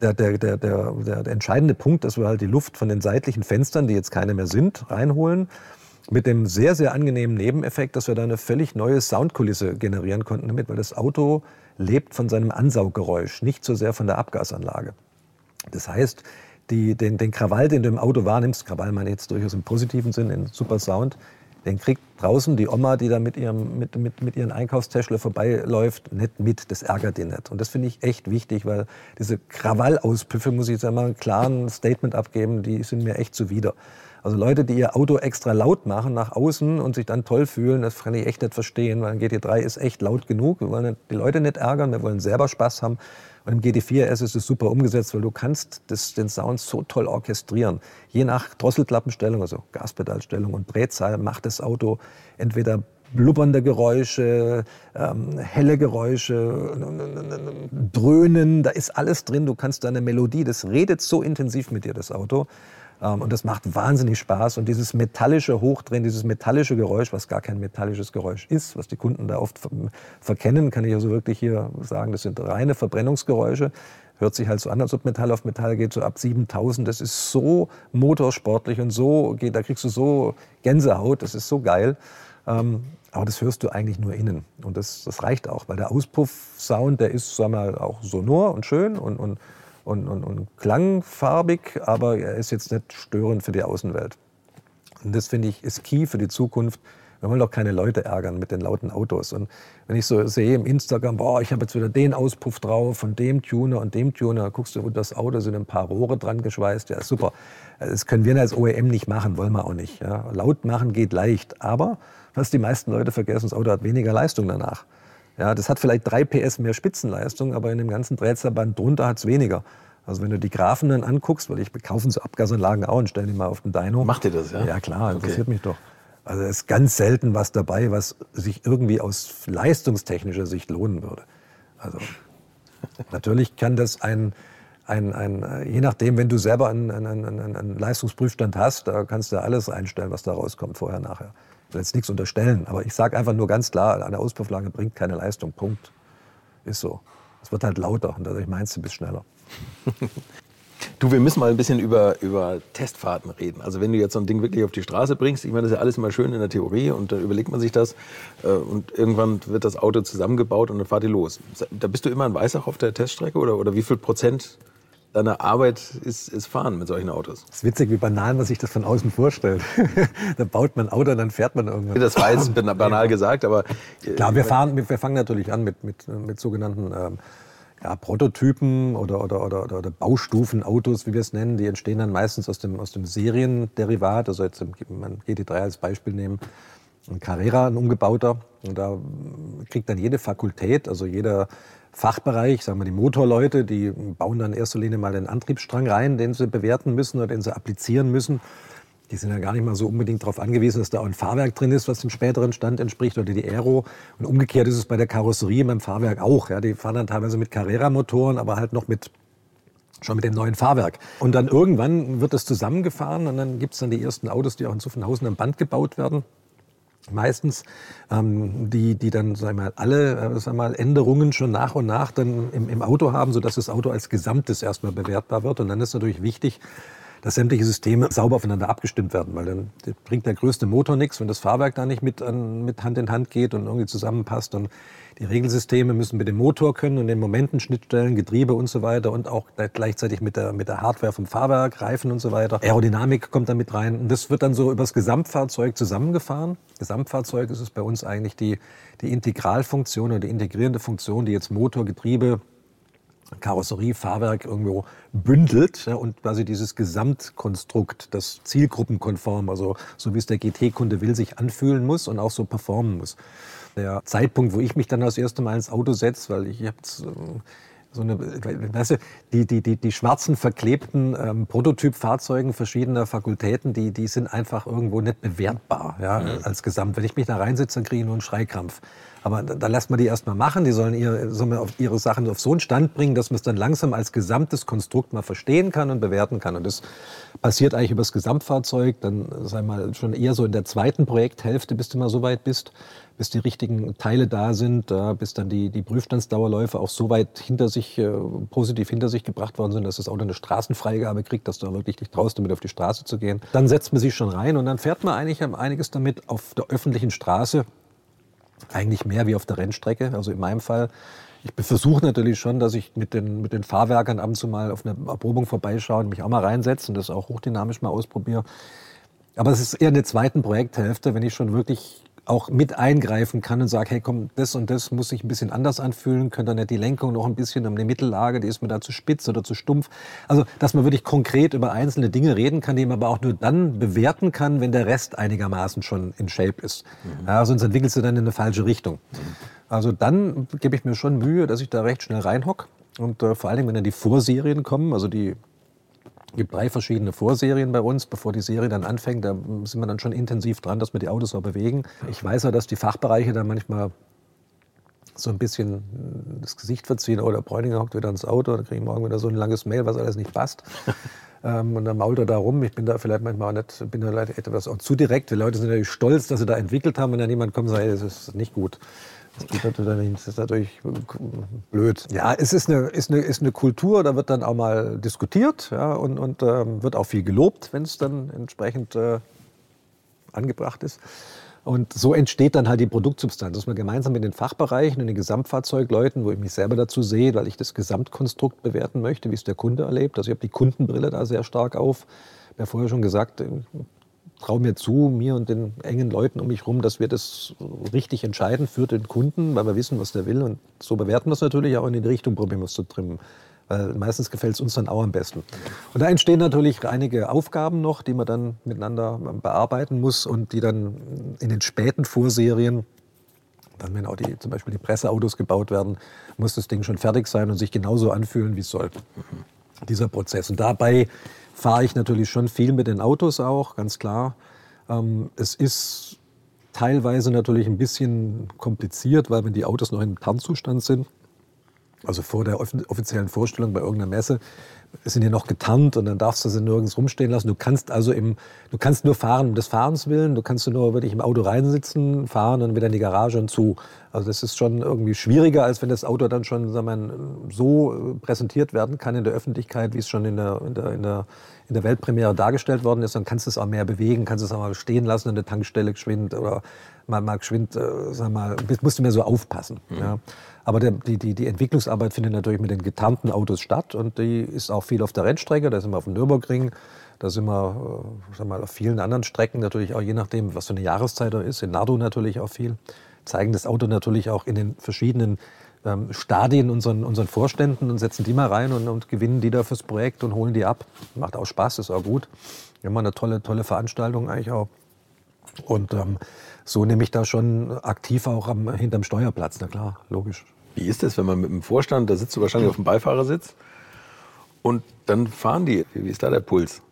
der, der, der, der, entscheidende Punkt, dass wir halt die Luft von den seitlichen Fenstern, die jetzt keine mehr sind, reinholen. Mit dem sehr, sehr angenehmen Nebeneffekt, dass wir da eine völlig neue Soundkulisse generieren konnten damit, weil das Auto lebt von seinem Ansauggeräusch, nicht so sehr von der Abgasanlage. Das heißt, die, den, den Krawall, den du im Auto wahrnimmst, Krawall meine ich jetzt durchaus im positiven Sinn, in super Sound, den kriegt draußen die Oma, die da mit ihrem mit, mit, mit ihren Einkaufstäschle vorbeiläuft, nicht mit. Das ärgert die nicht. Und das finde ich echt wichtig, weil diese Krawallauspüffe, muss ich jetzt einmal ein klares Statement abgeben, die sind mir echt zuwider. Also Leute, die ihr Auto extra laut machen nach außen und sich dann toll fühlen, das kann ich echt nicht verstehen, weil ein GT3 ist echt laut genug. Wir wollen die Leute nicht ärgern, wir wollen selber Spaß haben. Und im GT4S ist es super umgesetzt, weil du kannst das, den Sound so toll orchestrieren. Je nach Drosselklappenstellung, also Gaspedalstellung und Drehzahl, macht das Auto entweder blubbernde Geräusche, ähm, helle Geräusche, Dröhnen, da ist alles drin. Du kannst da eine Melodie, das redet so intensiv mit dir, das Auto. Ähm, und das macht wahnsinnig Spaß. Und dieses metallische Hochdrehen, dieses metallische Geräusch, was gar kein metallisches Geräusch ist, was die Kunden da oft verkennen, kann ich also wirklich hier sagen, das sind reine Verbrennungsgeräusche. Hört sich halt so an, als ob Metall auf Metall geht, so ab 7000. Das ist so motorsportlich und so, da kriegst du so Gänsehaut, das ist so geil. Ähm, aber das hörst du eigentlich nur innen. Und das, das reicht auch, weil der Auspuff-Sound, der ist, sagen wir mal, auch sonor und schön und, und und, und, und klangfarbig, aber er ist jetzt nicht störend für die Außenwelt. Und das finde ich ist key für die Zukunft, Wir wollen doch keine Leute ärgern mit den lauten Autos. Und wenn ich so sehe im Instagram, boah, ich habe jetzt wieder den Auspuff drauf von dem Tuner und dem Tuner, guckst du unter das Auto, sind ein paar Rohre dran geschweißt, ja super. Das können wir als OEM nicht machen, wollen wir auch nicht. Ja. Laut machen geht leicht, aber was die meisten Leute vergessen, das Auto hat weniger Leistung danach. Ja, das hat vielleicht drei PS mehr Spitzenleistung, aber in dem ganzen Drehzahlband drunter hat es weniger. Also wenn du die Graphen dann anguckst, weil ich kaufen so Abgasanlagen auch und stellen die mal auf den Dyno. Macht ihr das, ja? Ja klar, interessiert okay. mich doch. Also es ist ganz selten was dabei, was sich irgendwie aus leistungstechnischer Sicht lohnen würde. Also natürlich kann das ein, ein, ein, je nachdem, wenn du selber einen, einen, einen, einen Leistungsprüfstand hast, da kannst du alles einstellen, was da rauskommt, vorher, nachher. Ich will jetzt nichts unterstellen, aber ich sage einfach nur ganz klar, eine Auspufflage bringt keine Leistung, Punkt. Ist so. Es wird halt lauter und dadurch meinst du bist schneller. Du, wir müssen mal ein bisschen über, über Testfahrten reden. Also wenn du jetzt so ein Ding wirklich auf die Straße bringst, ich meine, das ist ja alles immer schön in der Theorie und dann überlegt man sich das äh, und irgendwann wird das Auto zusammengebaut und dann fahrt ihr los. Da bist du immer in Weißach auf der Teststrecke oder, oder wie viel Prozent deiner Arbeit ist, ist Fahren mit solchen Autos? Das ist witzig, wie banal man sich das von außen vorstellt. da baut man ein Auto, dann fährt man irgendwann. Das war jetzt banal gesagt, aber... Klar, wir, fahren, wir fangen natürlich an mit, mit, mit sogenannten... Ähm, ja, Prototypen oder, oder, oder, oder Baustufenautos, wie wir es nennen, die entstehen dann meistens aus dem, aus dem Serienderivat. Also jetzt man GT3 als Beispiel nehmen, ein Carrera, ein umgebauter. Und da kriegt dann jede Fakultät, also jeder Fachbereich, sagen wir die Motorleute, die bauen dann in erster Linie mal den Antriebsstrang rein, den sie bewerten müssen oder den sie applizieren müssen die sind ja gar nicht mal so unbedingt darauf angewiesen, dass da auch ein Fahrwerk drin ist, was dem späteren Stand entspricht oder die Aero. Und umgekehrt ist es bei der Karosserie beim Fahrwerk auch. Ja, die fahren dann teilweise mit Carrera-Motoren, aber halt noch mit schon mit dem neuen Fahrwerk. Und dann irgendwann wird das zusammengefahren und dann gibt es dann die ersten Autos, die auch in Zuffenhausen am Band gebaut werden. Meistens, ähm, die, die dann sag mal, alle äh, sag mal, Änderungen schon nach und nach dann im, im Auto haben, sodass das Auto als Gesamtes erstmal bewertbar wird. Und dann ist natürlich wichtig, dass sämtliche Systeme sauber aufeinander abgestimmt werden, weil dann bringt der größte Motor nichts, wenn das Fahrwerk da nicht mit, an, mit Hand in Hand geht und irgendwie zusammenpasst. Und die Regelsysteme müssen mit dem Motor können und den Momenten, Schnittstellen, Getriebe und so weiter und auch gleichzeitig mit der, mit der Hardware vom Fahrwerk, Reifen und so weiter. Aerodynamik kommt da mit rein. Und das wird dann so übers Gesamtfahrzeug zusammengefahren. Gesamtfahrzeug ist es bei uns eigentlich die, die Integralfunktion oder die integrierende Funktion, die jetzt Motor, Getriebe, Karosserie, Fahrwerk irgendwo bündelt ja, und quasi dieses Gesamtkonstrukt, das zielgruppenkonform, also so wie es der GT-Kunde will, sich anfühlen muss und auch so performen muss. Der Zeitpunkt, wo ich mich dann das erste Mal ins Auto setze, weil ich habe so eine, weißt du, die, die, die, die schwarzen verklebten ähm, Prototypfahrzeugen verschiedener Fakultäten, die, die sind einfach irgendwo nicht bewertbar ja, mhm. als Gesamt. Wenn ich mich da reinsetze, dann kriege ich nur einen Schreikrampf. Aber da, da lässt man die erstmal machen. Die sollen ihre, sollen auf ihre Sachen auf so einen Stand bringen, dass man es dann langsam als gesamtes Konstrukt mal verstehen kann und bewerten kann. Und das passiert eigentlich über das Gesamtfahrzeug. Dann sei mal schon eher so in der zweiten Projekthälfte, bis du mal so weit bist, bis die richtigen Teile da sind, äh, bis dann die, die Prüfstandsdauerläufe auch so weit hinter sich, äh, positiv hinter sich gebracht worden sind, dass das Auto eine Straßenfreigabe kriegt, dass du wirklich dich traust, damit auf die Straße zu gehen. Dann setzt man sich schon rein und dann fährt man eigentlich einiges damit auf der öffentlichen Straße eigentlich mehr wie auf der Rennstrecke. Also in meinem Fall. Ich versuche natürlich schon, dass ich mit den, mit den Fahrwerkern ab und zu mal auf eine Erprobung vorbeischaue und mich auch mal reinsetze und das auch hochdynamisch mal ausprobiere. Aber es ist eher in der zweiten Projekthälfte, wenn ich schon wirklich auch mit eingreifen kann und sage, hey komm, das und das muss sich ein bisschen anders anfühlen, könnte dann nicht die Lenkung noch ein bisschen um die Mittellage, die ist mir da zu spitz oder zu stumpf. Also, dass man wirklich konkret über einzelne Dinge reden kann, die man aber auch nur dann bewerten kann, wenn der Rest einigermaßen schon in Shape ist. Mhm. Ja, sonst entwickelst du dann in eine falsche Richtung. Mhm. Also dann gebe ich mir schon Mühe, dass ich da recht schnell reinhock. Und äh, vor allen Dingen, wenn dann die Vorserien kommen, also die gibt drei verschiedene Vorserien bei uns. Bevor die Serie dann anfängt, da sind wir dann schon intensiv dran, dass wir die Autos auch bewegen. Ich weiß ja, dass die Fachbereiche da manchmal so ein bisschen das Gesicht verziehen. Oder oh, Bräuninger hockt wieder ins Auto, dann kriege ich morgen wieder so ein langes Mail, was alles nicht passt. ähm, und dann mault er da rum. Ich bin da vielleicht manchmal auch nicht, bin da etwas auch zu direkt. Die Leute sind natürlich stolz, dass sie da entwickelt haben. Wenn dann jemand kommt und sagt, das ist nicht gut. Das geht natürlich nicht. Das ist natürlich blöd. Ja, es ist eine, ist eine, ist eine Kultur, da wird dann auch mal diskutiert ja, und, und ähm, wird auch viel gelobt, wenn es dann entsprechend äh, angebracht ist. Und so entsteht dann halt die Produktsubstanz, dass man gemeinsam mit den Fachbereichen und den Gesamtfahrzeugleuten, wo ich mich selber dazu sehe, weil ich das Gesamtkonstrukt bewerten möchte, wie es der Kunde erlebt. Also ich habe die Kundenbrille da sehr stark auf. Ich habe ja vorher schon gesagt, traue mir zu, mir und den engen Leuten um mich herum, dass wir das richtig entscheiden für den Kunden, weil wir wissen, was der will. Und so bewerten wir es natürlich auch in die Richtung, probieren wir es zu trimmen. Weil meistens gefällt es uns dann auch am besten. Und da entstehen natürlich einige Aufgaben noch, die man dann miteinander bearbeiten muss und die dann in den späten Vorserien dann, wenn auch die, zum Beispiel die Presseautos gebaut werden, muss das Ding schon fertig sein und sich genauso anfühlen, wie es soll. Dieser Prozess. Und dabei fahre ich natürlich schon viel mit den Autos auch, ganz klar. Ähm, es ist teilweise natürlich ein bisschen kompliziert, weil wenn die Autos noch im Tarnzustand sind, also vor der offiziellen Vorstellung bei irgendeiner Messe, sind die noch getarnt und dann darfst du sie nirgends rumstehen lassen. Du kannst also im, du kannst nur fahren um des Fahrens willen. Du kannst nur wirklich im Auto reinsitzen, fahren und wieder in die Garage und zu. Also das ist schon irgendwie schwieriger, als wenn das Auto dann schon sagen wir, so präsentiert werden kann in der Öffentlichkeit, wie es schon in der, in der, in der, in der Weltpremiere dargestellt worden ist. Dann kannst du es auch mehr bewegen, kannst es auch mal stehen lassen an der Tankstelle geschwind oder mal, mal geschwind, äh, sag mal, musst du mehr so aufpassen. Mhm. Ja. Aber der, die, die, die Entwicklungsarbeit findet natürlich mit den getarnten Autos statt und die ist auch viel auf der Rennstrecke. Da sind wir auf dem Nürburgring, da sind wir äh, mal, auf vielen anderen Strecken natürlich auch je nachdem, was für eine Jahreszeit da ist. In Nardo natürlich auch viel. Zeigen das Auto natürlich auch in den verschiedenen ähm, Stadien unseren, unseren Vorständen und setzen die mal rein und, und gewinnen die da fürs Projekt und holen die ab. Macht auch Spaß, ist auch gut. Immer eine tolle, tolle Veranstaltung eigentlich auch. Und ähm, so nehme ich da schon aktiv auch am, hinterm Steuerplatz, na klar, logisch. Wie ist das, wenn man mit dem Vorstand, da sitzt du wahrscheinlich auf dem Beifahrersitz und dann fahren die. Wie ist da der Puls?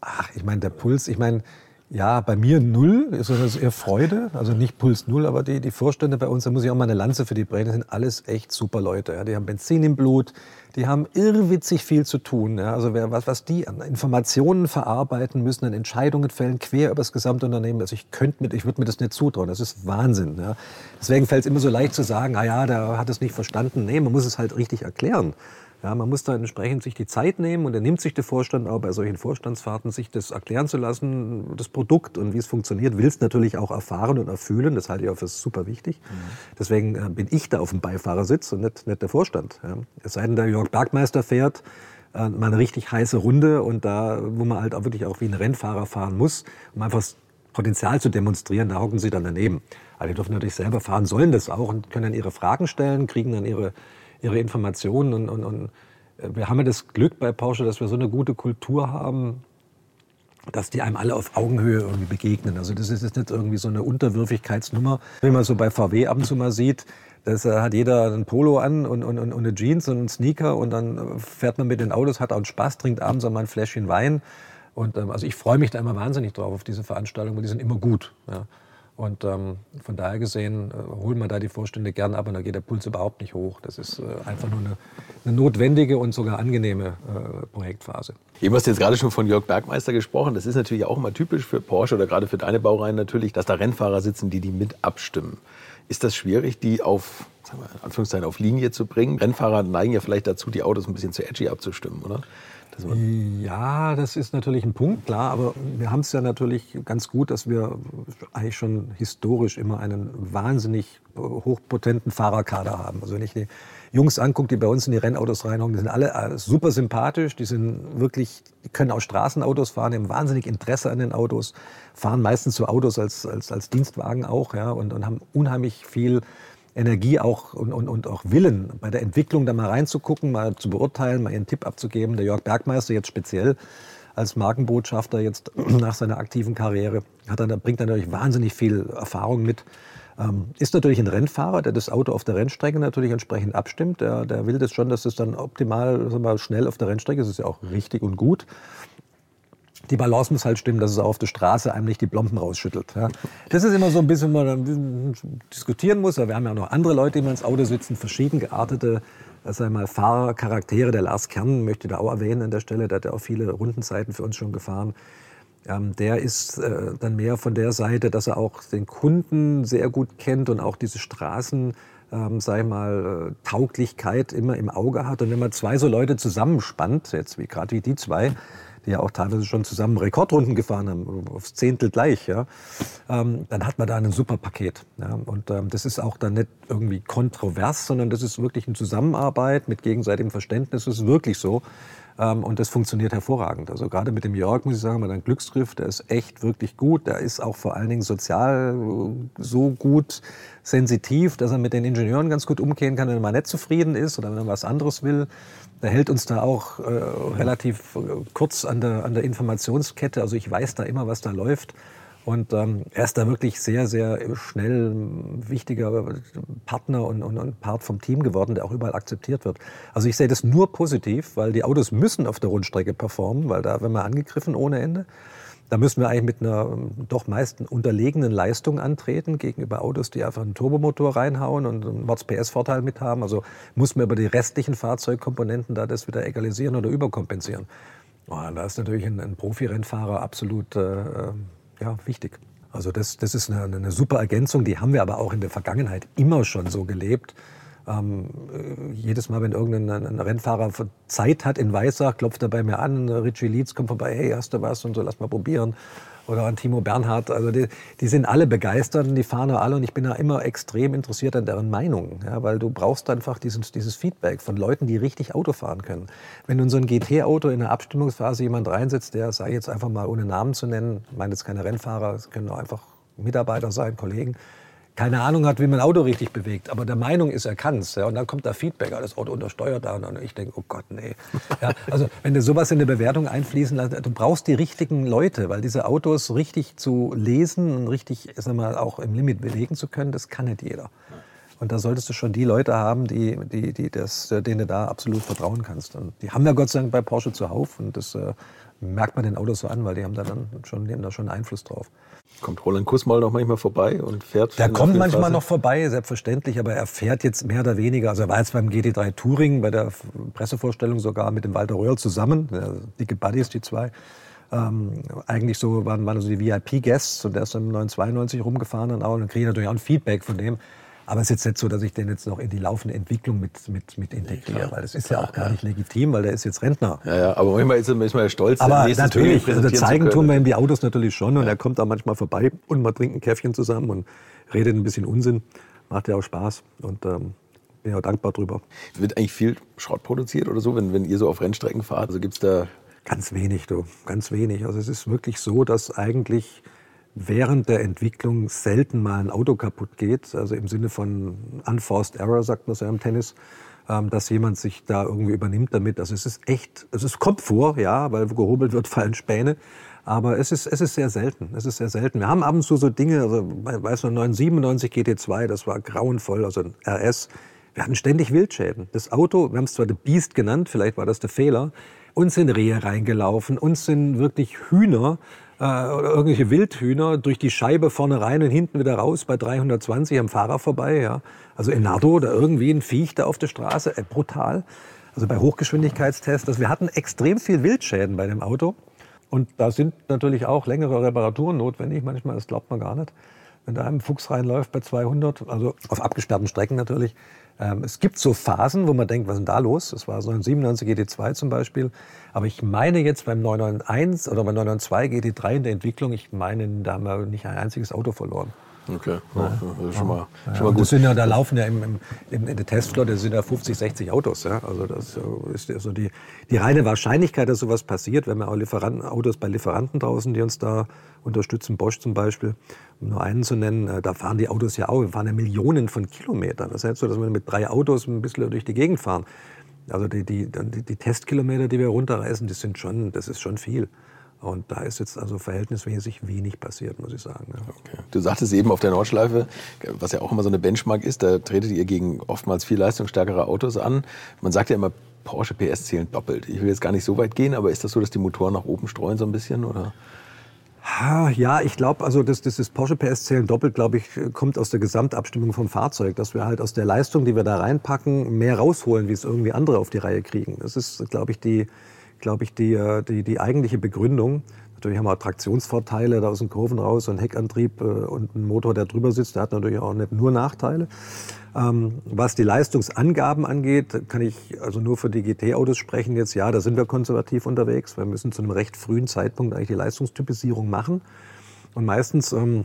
Ach, ich meine, der Puls, ich meine, ja, bei mir null, ist das eher Freude, also nicht Puls null, aber die, die Vorstände bei uns, da muss ich auch mal eine Lanze für die brechen, sind alles echt super Leute. Ja. Die haben Benzin im Blut, die haben irrwitzig viel zu tun. Ja. Also wer, was, was die an Informationen verarbeiten müssen, an Entscheidungen fällen, quer über das gesamte Unternehmen. Also ich könnte mit, ich würde mir das nicht zutrauen. Das ist Wahnsinn. Ja. Deswegen fällt es immer so leicht zu sagen, ah ja, der hat es nicht verstanden. Nee, man muss es halt richtig erklären. Ja, man muss da entsprechend sich die Zeit nehmen und er nimmt sich der Vorstand auch bei solchen Vorstandsfahrten, sich das erklären zu lassen, das Produkt und wie es funktioniert, will es natürlich auch erfahren und erfühlen. Das halte ich auch für super wichtig. Mhm. Deswegen äh, bin ich da auf dem Beifahrersitz und nicht, nicht der Vorstand. Ja. Es sei denn, der Jörg Bergmeister fährt, äh, mal eine richtig heiße Runde und da, wo man halt auch wirklich auch wie ein Rennfahrer fahren muss, um einfach das Potenzial zu demonstrieren, da hocken sie dann daneben. Aber die dürfen natürlich selber fahren, sollen das auch und können dann ihre Fragen stellen, kriegen dann ihre ihre Informationen. Und, und, und äh, wir haben ja das Glück bei Porsche, dass wir so eine gute Kultur haben, dass die einem alle auf Augenhöhe irgendwie begegnen. Also das ist jetzt nicht irgendwie so eine Unterwürfigkeitsnummer, wie man so bei VW ab und zu mal sieht. Da hat jeder ein Polo an und, und, und eine Jeans und einen Sneaker und dann fährt man mit den Autos, hat auch Spaß, trinkt abends auch mal ein Fläschchen Wein. Und ähm, also ich freue mich da immer wahnsinnig drauf auf diese Veranstaltungen, weil die sind immer gut. Ja. Und ähm, von daher gesehen äh, holen wir da die Vorstände gern ab und da geht der Puls überhaupt nicht hoch. Das ist äh, einfach nur eine, eine, notwendige und sogar angenehme äh, Projektphase. Eben hast du jetzt gerade schon von Jörg Bergmeister gesprochen. Das ist natürlich auch immer typisch für Porsche oder gerade für deine Baureihen natürlich, dass da Rennfahrer sitzen, die die mit abstimmen. Ist das schwierig, die auf, sagen wir, Anführungszeichen, auf Linie zu bringen? Rennfahrer neigen ja vielleicht dazu, die Autos ein bisschen zu edgy abzustimmen, oder? Ja, das ist natürlich ein Punkt, klar, aber wir haben es ja natürlich ganz gut, dass wir eigentlich schon historisch immer einen wahnsinnig hochpotenten Fahrerkader haben. Also wenn ich die Jungs angucke, die bei uns in die Rennautos reinhocken, die sind alle äh, super sympathisch, die sind wirklich, die können auch Straßenautos fahren, die haben wahnsinnig Interesse an den Autos, fahren meistens so Autos als, als, als Dienstwagen auch, ja, und, und haben unheimlich viel Energie auch und, und, und auch Willen, bei der Entwicklung da mal reinzugucken, mal zu beurteilen, mal ihren Tipp abzugeben. Der Jörg Bergmeister jetzt speziell als Markenbotschafter jetzt nach seiner aktiven Karriere hat dann, bringt natürlich wahnsinnig viel Erfahrung mit. Ähm, ist natürlich ein Rennfahrer, der das Auto auf der Rennstrecke natürlich entsprechend abstimmt. Der, der will das schon, dass es dann optimal mal, schnell auf der Rennstrecke ist. Das ist ja auch richtig und gut die Balance muss halt stimmen, dass es auf der Straße einem nicht die Plomben rausschüttelt. Ja. Das ist immer so ein bisschen, wo man dann diskutieren muss. Aber wir haben ja noch andere Leute, die mal ins Auto sitzen, verschieden geartete sagen mal, Fahrercharaktere. Der Lars Kern möchte da auch erwähnen an der Stelle, der hat ja auch viele Rundenzeiten für uns schon gefahren. Ähm, der ist äh, dann mehr von der Seite, dass er auch den Kunden sehr gut kennt und auch diese Straßen, ähm, sag ich mal, äh, Tauglichkeit immer im Auge hat. Und wenn man zwei so Leute zusammenspannt, jetzt wie gerade wie die zwei, die ja auch teilweise schon zusammen Rekordrunden gefahren haben, aufs Zehntel gleich, ja, ähm, dann hat man da ein super Paket. Ja. Und ähm, das ist auch dann nicht irgendwie kontrovers, sondern das ist wirklich eine Zusammenarbeit mit gegenseitigem Verständnis. Das ist wirklich so. Ähm, und das funktioniert hervorragend. Also gerade mit dem Jörg muss ich sagen, mit einem Glücksgriff, der ist echt wirklich gut. Der ist auch vor allen Dingen sozial äh, so gut sensitiv, dass er mit den Ingenieuren ganz gut umgehen kann, wenn er mal nicht zufrieden ist oder wenn er was anderes will. Der hält uns da auch äh, relativ äh, kurz an der, an der Informationskette. Also ich weiß da immer, was da läuft. Und ähm, er ist da wirklich sehr, sehr schnell wichtiger Partner und, und, und, Part vom Team geworden, der auch überall akzeptiert wird. Also ich sehe das nur positiv, weil die Autos müssen auf der Rundstrecke performen, weil da werden wir angegriffen ohne Ende. Da müssen wir eigentlich mit einer doch meist unterlegenen Leistung antreten gegenüber Autos, die einfach einen Turbomotor reinhauen und einen Mords PS-Vorteil mit haben. Also muss man über die restlichen Fahrzeugkomponenten da das wieder egalisieren oder überkompensieren. Oh, da ist natürlich ein, ein Profi-Rennfahrer absolut äh, ja, wichtig. Also das, das ist eine, eine, super Ergänzung, die haben wir aber auch in der Vergangenheit immer schon so gelebt. Ähm, äh, jedes Mal, wenn irgendein Rennfahrer Zeit hat in Weissach, klopft er bei mir an, Richie Leeds kommt vorbei, hey, hast du was und so, lass mal probieren oder an Timo Bernhard. Also die, die sind alle begeistert und die fahren alle und ich bin da immer extrem interessiert an deren Meinung, ja, weil du brauchst einfach dieses, dieses Feedback von Leuten, die richtig Auto fahren können. Wenn du in so ein GT-Auto in der Abstimmungsphase jemand reinsetzt, der, sei jetzt einfach mal ohne Namen zu nennen, ich meine jetzt keine Rennfahrer, es können auch einfach Mitarbeiter sein, Kollegen, keine Ahnung hat, wie man ein Auto richtig bewegt, aber der Meinung ist, er kann es. Ja, und dann kommt da Feedback, das Auto untersteuert da. Und ich denke, oh Gott, nee. Ja, also wenn du sowas in eine Bewertung einfließen lässt, du brauchst die richtigen Leute, weil diese Autos richtig zu lesen und richtig sag mal, auch im Limit bewegen zu können, das kann nicht jeder. Und da solltest du schon die Leute haben, die, die, die das, denen du da absolut vertrauen kannst. Und die haben wir Gott sei Dank bei Porsche zuhauf. Und das äh, merkt man den Autos so an, weil die haben da dann schon, nehmen da schon Einfluss drauf. Kommt Roland Kuss mal noch manchmal vorbei und fährt? Der kommt manchmal Phase? noch vorbei, selbstverständlich, aber er fährt jetzt mehr oder weniger. Also er war jetzt beim GT3 Touring, bei der Pressevorstellung sogar mit dem Walter Röhrl zusammen, dicke Buddies, die zwei. Ähm, eigentlich so waren, waren also die VIP-Guests und der ist dann 992 rumgefahren und auch und kriege natürlich auch ein Feedback von dem. Aber es ist jetzt nicht so, dass ich den jetzt noch in die laufende Entwicklung mit, mit, mit integriere, ja, weil das ist klar, ja auch gar ja. nicht legitim, weil der ist jetzt Rentner. Ja, ja aber manchmal ist er, ist man stolz. Aber natürlich, also zeigen tun wir ihm die Autos natürlich schon und er kommt da manchmal vorbei und man trinkt ein Käffchen zusammen und redet ein bisschen Unsinn. Macht ja auch Spaß und ähm, bin ja dankbar drüber. Wird eigentlich viel Schrott produziert oder so, wenn, wenn ihr so auf Rennstrecken fahrt? Also gibt's da Ganz wenig, du, ganz wenig. Also es ist wirklich so, dass eigentlich während der Entwicklung selten mal ein Auto kaputt geht, also im Sinne von unforced error, sagt man so im Tennis, ähm, dass jemand sich da irgendwie übernimmt damit. Also es ist echt, also es kommt vor, ja, weil gehobelt wird, fallen Späne. Aber es ist, es ist sehr selten. Es ist sehr selten. Wir haben ab und zu so Dinge, also, weiß noch, 997 GT2, das war grauenvoll, also ein RS. Wir hatten ständig Wildschäden. Das Auto, wir haben es zwar The Beast genannt, vielleicht war das der Fehler, uns sind Rehe reingelaufen, uns sind wirklich Hühner äh, oder irgendwelche Wildhühner durch die Scheibe vorne rein und hinten wieder raus bei 320 am Fahrer vorbei. Ja. Also in Nardo oder irgendwie ein Viech da auf der Straße, äh, brutal. Also bei Hochgeschwindigkeitstests. Also wir hatten extrem viel Wildschäden bei dem Auto. Und da sind natürlich auch längere Reparaturen notwendig. Manchmal, das glaubt man gar nicht. Wenn da ein Fuchs reinläuft bei 200, also auf abgesperrten Strecken natürlich, ähm, es gibt so Phasen, wo man denkt, was ist denn da los? Das war so ein 97 GT2 zum Beispiel. Aber ich meine jetzt beim 991 oder beim 992 GT3 in der Entwicklung, ich meine, da haben wir nicht ein einziges Auto verloren. Okay, ja, das ist schon mal, ja, schon mal gut. Sind ja, da laufen ja im, im, im, in der Testflotte sind ja 50, 60 Autos. Ja? Also das ist also die, die reine Wahrscheinlichkeit, dass sowas passiert. Wir haben ja auch Lieferanten, Autos bei Lieferanten draußen, die uns da unterstützen, Bosch zum Beispiel, um nur einen zu nennen. Äh, da fahren die Autos ja auch, wir fahren ja Millionen von Kilometern. Das heißt so, dass wir mit drei Autos ein bisschen durch die Gegend fahren. Also die, die, die, die Testkilometer, die wir runterreißen, das sind schon, das ist schon viel. Und da ist jetzt also verhältnismäßig wenig passiert, muss ich sagen. Okay. Du sagtest eben auf der Nordschleife, was ja auch immer so eine Benchmark ist, da tretet ihr gegen oftmals viel leistungsstärkere Autos an. Man sagt ja immer, Porsche PS zählen doppelt. Ich will jetzt gar nicht so weit gehen, aber ist das so, dass die Motoren nach oben streuen so ein bisschen? Oder? Ja, ich glaube, also das, das ist Porsche PS zählen doppelt, glaube ich, kommt aus der Gesamtabstimmung vom Fahrzeug, dass wir halt aus der Leistung, die wir da reinpacken, mehr rausholen, wie es irgendwie andere auf die Reihe kriegen. Das ist, glaube ich, die, glaube ich, die, äh, die, die eigentliche Begründung. Natürlich haben wir Traktionsvorteile da aus den Kurven raus, ein Heckantrieb äh, und ein Motor, der drüber sitzt, der hat natürlich auch nicht nur Nachteile. Ähm, was die Leistungsangaben angeht, kann ich also nur für die GT-Autos sprechen jetzt. Ja, da sind wir konservativ unterwegs. Wir müssen zu einem recht frühen Zeitpunkt eigentlich die Leistungstypisierung machen. Und meistens ähm,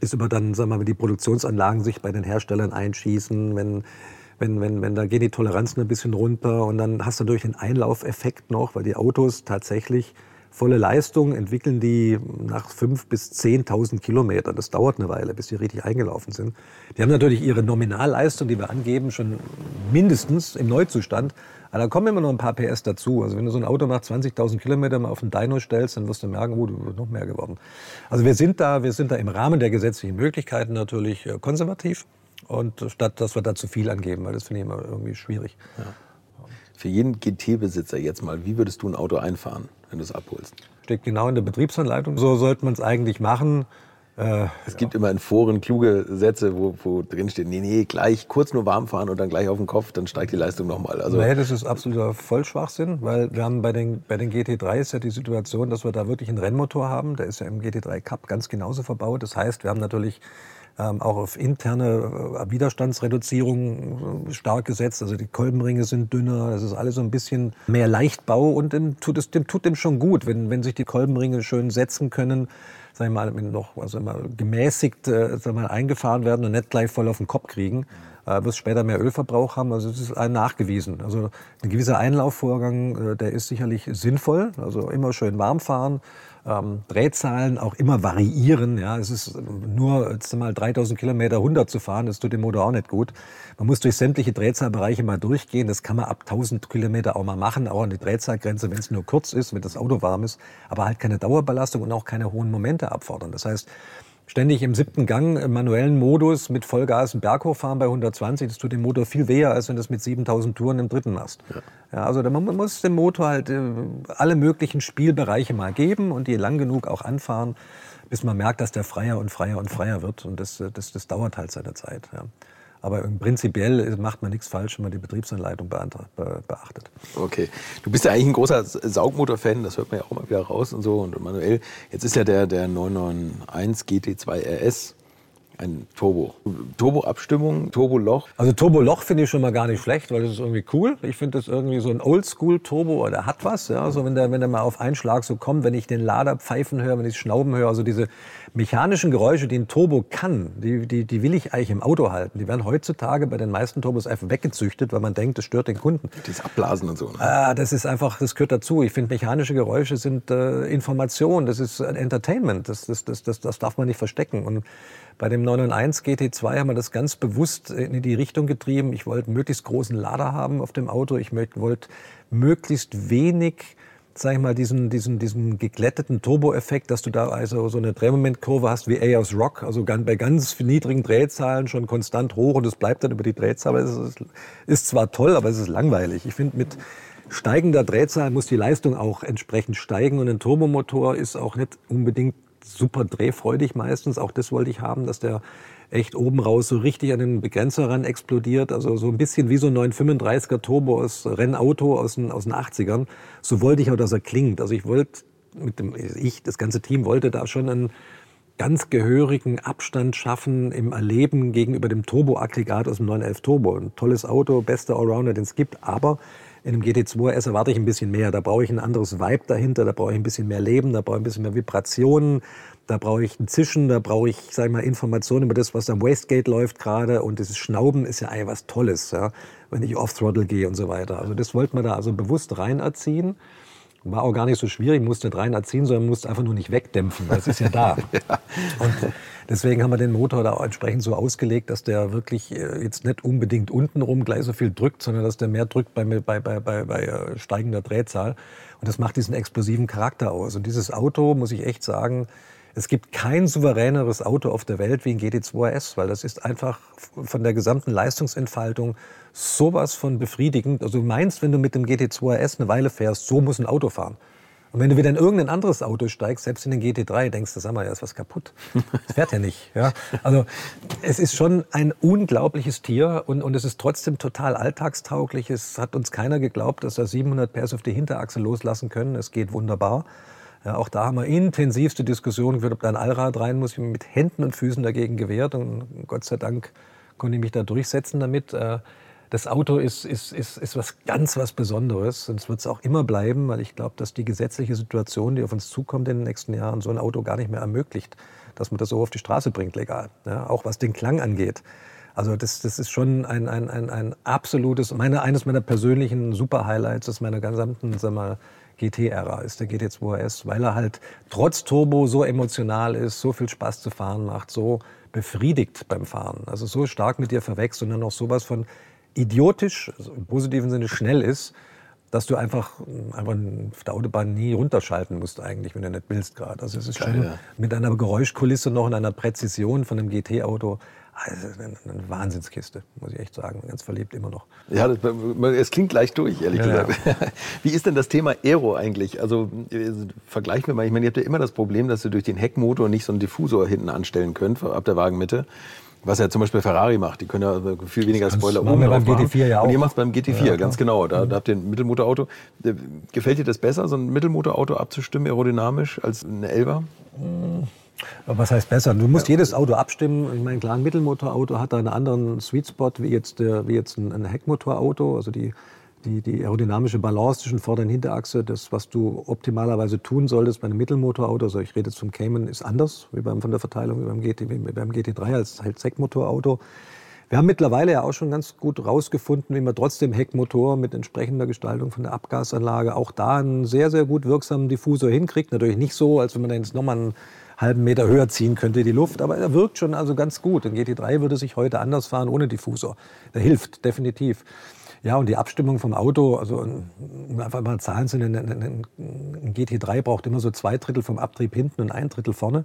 ist über dann, sagen wir mal, wenn die Produktionsanlagen sich bei den Herstellern einschießen, wenn wenn, wenn, wenn da gehen die Toleranzen ein bisschen runter und dann hast du durch den Einlaufeffekt noch, weil die Autos tatsächlich volle Leistung entwickeln die nach 5.000 bis 10.000 Kilometern. Das dauert eine Weile, bis die richtig eingelaufen sind. Die haben natürlich ihre Nominalleistung, die wir angeben, schon mindestens im Neuzustand. Aber da kommen immer noch ein paar PS dazu. Also wenn du so ein Auto nach 20.000 Kilometern mal auf ein Dyno stellst, dann wirst du merken, oh, du wirst noch mehr geworden. Also wir sind da, wir sind da im Rahmen der gesetzlichen Möglichkeiten natürlich äh, konservativ. Und statt, dass wir da zu viel angeben, weil das finde ich immer irgendwie schwierig. Ja. Für jeden GT-Besitzer jetzt mal, wie würdest du ein Auto einfahren, wenn du es abholst? Steckt genau in der Betriebsanleitung. So sollte man es eigentlich machen. Äh, es gibt immer in Foren kluge Sätze, wo, wo drin steht, nee, nee, gleich kurz nur warm fahren und dann gleich auf den Kopf, dann steigt die Leistung nochmal. Also nee, das ist absoluter Vollschwachsinn, weil wir haben bei den, bei den GT3 ist ja die Situation, dass wir da wirklich einen Rennmotor haben. Der ist ja im GT3 Cup ganz genauso verbaut. Das heißt, wir haben natürlich auch auf interne äh, Widerstandsreduzierung äh, stark gesetzt. Also die Kolbenringe sind dünner, das ist alles so ein bisschen mehr Leichtbau und dem tut es dem, tut dem schon gut, wenn, wenn sich die Kolbenringe schön setzen können, sag ich mal, noch also immer gemäßigt äh, sag mal, eingefahren werden und nicht gleich voll auf den Kopf kriegen äh, wirst später mehr Ölverbrauch haben. Also es ist ein nachgewiesen. Also ein gewisser Einlaufvorgang, äh, der ist sicherlich sinnvoll. Also immer schön warm fahren ähm, Drehzahlen auch immer variieren. Ja, es ist nur jetzt mal 3000 Kilometer 100 zu fahren, das tut dem Motor auch nicht gut. Man muss durch sämtliche Drehzahlbereiche mal durchgehen. Das kann man ab 1000 Kilometer auch mal machen, auch an die Drehzahlgrenze, wenn es nur kurz ist, wenn das Auto warm ist, aber halt keine Dauerbelastung und auch keine hohen Momente abfordern. Das heißt, ständig im siebten Gang im manuellen Modus mit Vollgas einen Berg hochfahren bei 120, das tut dem Motor viel weher, als wenn du das mit 7000 Touren im dritten machst. Ja. ja also man muss dem Motor halt äh, alle möglichen Spielbereiche mal geben und die lang genug auch anfahren, bis man merkt, dass der freier und freier und freier wird. Und das, das, das dauert halt seine Zeit. Ja. Aber prinzipiell macht man nichts falsch, wenn man die Betriebsanleitung beachtet. Okay. Du bist ja eigentlich ein großer Saugmotor-Fan, das hört man ja auch mal wieder raus und so. Und manuell, jetzt ist ja der, der 991 GT2 RS ein Turbo. Turbo-Abstimmung, Turbo-Loch. Also Turbo-Loch finde ich schon mal gar nicht schlecht, weil das ist irgendwie cool. Ich finde das irgendwie so ein Oldschool-Turbo, der hat was. Ja? Also wenn der, wenn der mal auf einen Schlag so kommt, wenn ich den Lader pfeifen höre, wenn ich Schnauben höre, also diese mechanischen Geräusche, die ein Turbo kann, die, die, die will ich eigentlich im Auto halten. Die werden heutzutage bei den meisten Turbos einfach weggezüchtet, weil man denkt, das stört den Kunden. Dieses Abblasen und so. Ne? Ah, das ist einfach, das gehört dazu. Ich finde, mechanische Geräusche sind äh, Information, das ist Entertainment. Das, das, das, das, das darf man nicht verstecken. Und bei dem 991 GT2 haben wir das ganz bewusst in die Richtung getrieben. Ich wollte möglichst großen Lader haben auf dem Auto. Ich wollte möglichst wenig sag ich mal, diesen, diesen, diesen geglätteten Turbo-Effekt, dass du da also so eine Drehmomentkurve hast wie A Rock, also bei ganz niedrigen Drehzahlen schon konstant hoch und es bleibt dann über die Drehzahl. Es ist, ist zwar toll, aber es ist langweilig. Ich finde, mit steigender Drehzahl muss die Leistung auch entsprechend steigen und ein Turbomotor ist auch nicht unbedingt super drehfreudig meistens. Auch das wollte ich haben, dass der echt oben raus so richtig an den Begrenzer ran explodiert. Also so ein bisschen wie so ein 935er Turbo aus Rennauto aus den, aus den 80ern. So wollte ich auch, dass er klingt. Also ich wollte mit dem, ich, das ganze Team wollte da schon einen ganz gehörigen Abstand schaffen im Erleben gegenüber dem Turbo-Aggregat aus dem 911 Turbo. Ein tolles Auto, bester Allrounder, den es gibt, aber in einem GT2 RS erwarte ich ein bisschen mehr. Da brauche ich ein anderes Vibe dahinter, da brauche ich ein bisschen mehr Leben, da brauche ich ein bisschen mehr Vibrationen, da brauche ich ein Zischen, da brauche ich, sag ich mal, Informationen über das, was am Wastegate läuft gerade. Und dieses Schnauben ist ja eigentlich was Tolles, ja, wenn ich off-throttle gehe und so weiter. Also das wollte man da also bewusst rein erziehen. War auch gar nicht so schwierig, musste nicht rein erziehen, sondern musste einfach nur nicht wegdämpfen, es ist ja da. ja. Und deswegen haben wir den Motor da entsprechend so ausgelegt, dass der wirklich äh, jetzt nicht unbedingt untenrum gleich so viel drückt, sondern dass der mehr drückt bei, bei, bei, bei, bei äh, steigender Drehzahl. Und das macht diesen explosiven Charakter aus. Und dieses Auto, muss ich echt sagen, es gibt kein souveräneres Auto auf der Welt wie ein GT2 RS, weil das ist einfach von der gesamten Leistungsentfaltung sowas von befriedigend. Also du meinst, wenn du mit dem GT2 RS eine Weile fährst, so muss ein Auto fahren. Und wenn du wieder in irgendein anderes Auto steigst, selbst in den GT3, denkst du, sag mal, ja, ist was kaputt. Das fährt ja nicht. Ja? Also es ist schon ein unglaubliches Tier und, und es ist trotzdem total alltagstauglich. Es hat uns keiner geglaubt, dass wir 700 PS auf die Hinterachse loslassen können. Es geht wunderbar. Ja, auch da haben wir intensivste Diskussionen geführt, ob da ein Allrad rein muss. Ich habe mit Händen und Füßen dagegen gewehrt und Gott sei Dank konnte ich mich da durchsetzen damit. Äh, das Auto ist, ist, ist, ist was ganz was Besonderes und es wird es auch immer bleiben, weil ich glaube, dass die gesetzliche Situation, die auf uns zukommt in den nächsten Jahren, so ein Auto gar nicht mehr ermöglicht, dass man das so auf die Straße bringt legal. Ja, auch was den Klang angeht. Also das, das ist schon ein, ein, ein, ein absolutes, meine, eines meiner persönlichen Super-Highlights aus meiner gesamten sag mal, GT-Ära ist der GT2 RS, weil er halt trotz Turbo so emotional ist, so viel Spaß zu fahren macht, so befriedigt beim Fahren, also so stark mit dir verwächst und dann noch sowas von idiotisch, also im positiven Sinne schnell ist, dass du einfach, einfach auf der Autobahn nie runterschalten musst eigentlich, wenn du nicht willst gerade. Also es ist Geil, schon ja. mit einer Geräuschkulisse noch in einer Präzision von einem GT-Auto also eine, eine, Wahnsinnskiste, muss ich echt sagen. Ganz verliebt immer noch. Ja, das, es klingt gleich durch, ehrlich ja, gesagt. Ja. Wie ist denn das Thema Aero eigentlich? Also vergleichen wir mal. Ich meine, ihr habt ja immer das Problem, dass ihr durch den Heckmotor nicht so einen Diffusor hinten anstellen könnt, ab der Wagenmitte. Was ja zum Beispiel Ferrari macht, die können ja viel weniger Spoiler oben beim GT4 ja auch. Und ihr macht beim GT4, ja, ganz genau. Da, da habt ihr ein Mittelmotorauto. Äh, gefällt dir das besser, so ein Mittelmotorauto abzustimmen, aerodynamisch, als eine Elva? Was heißt besser? Du musst jedes Auto abstimmen. Ich meine, klar, ein Mittelmotorauto hat da einen anderen Sweet Spot wie jetzt, wie jetzt ein, Heckmotorauto. Also die die, die aerodynamische Balance zwischen Vorder- und Hinterachse, das, was du optimalerweise tun solltest bei einem Mittelmotorauto, also ich rede zum Cayman, ist anders wie beim, von der Verteilung wie beim, GT, wie beim GT3 als halt Heckmotorauto. Wir haben mittlerweile ja auch schon ganz gut rausgefunden, wie man trotzdem Heckmotor mit entsprechender Gestaltung von der Abgasanlage auch da einen sehr, sehr gut wirksamen Diffusor hinkriegt. Natürlich nicht so, als wenn man jetzt nochmal einen halben Meter höher ziehen könnte, die Luft, aber er wirkt schon also ganz gut. Ein GT3 würde sich heute anders fahren ohne Diffusor. Der hilft definitiv. Ja, und die Abstimmung vom Auto, also um einfach mal Zahlen zu nennen, ein GT3 braucht immer so zwei Drittel vom Abtrieb hinten und ein Drittel vorne.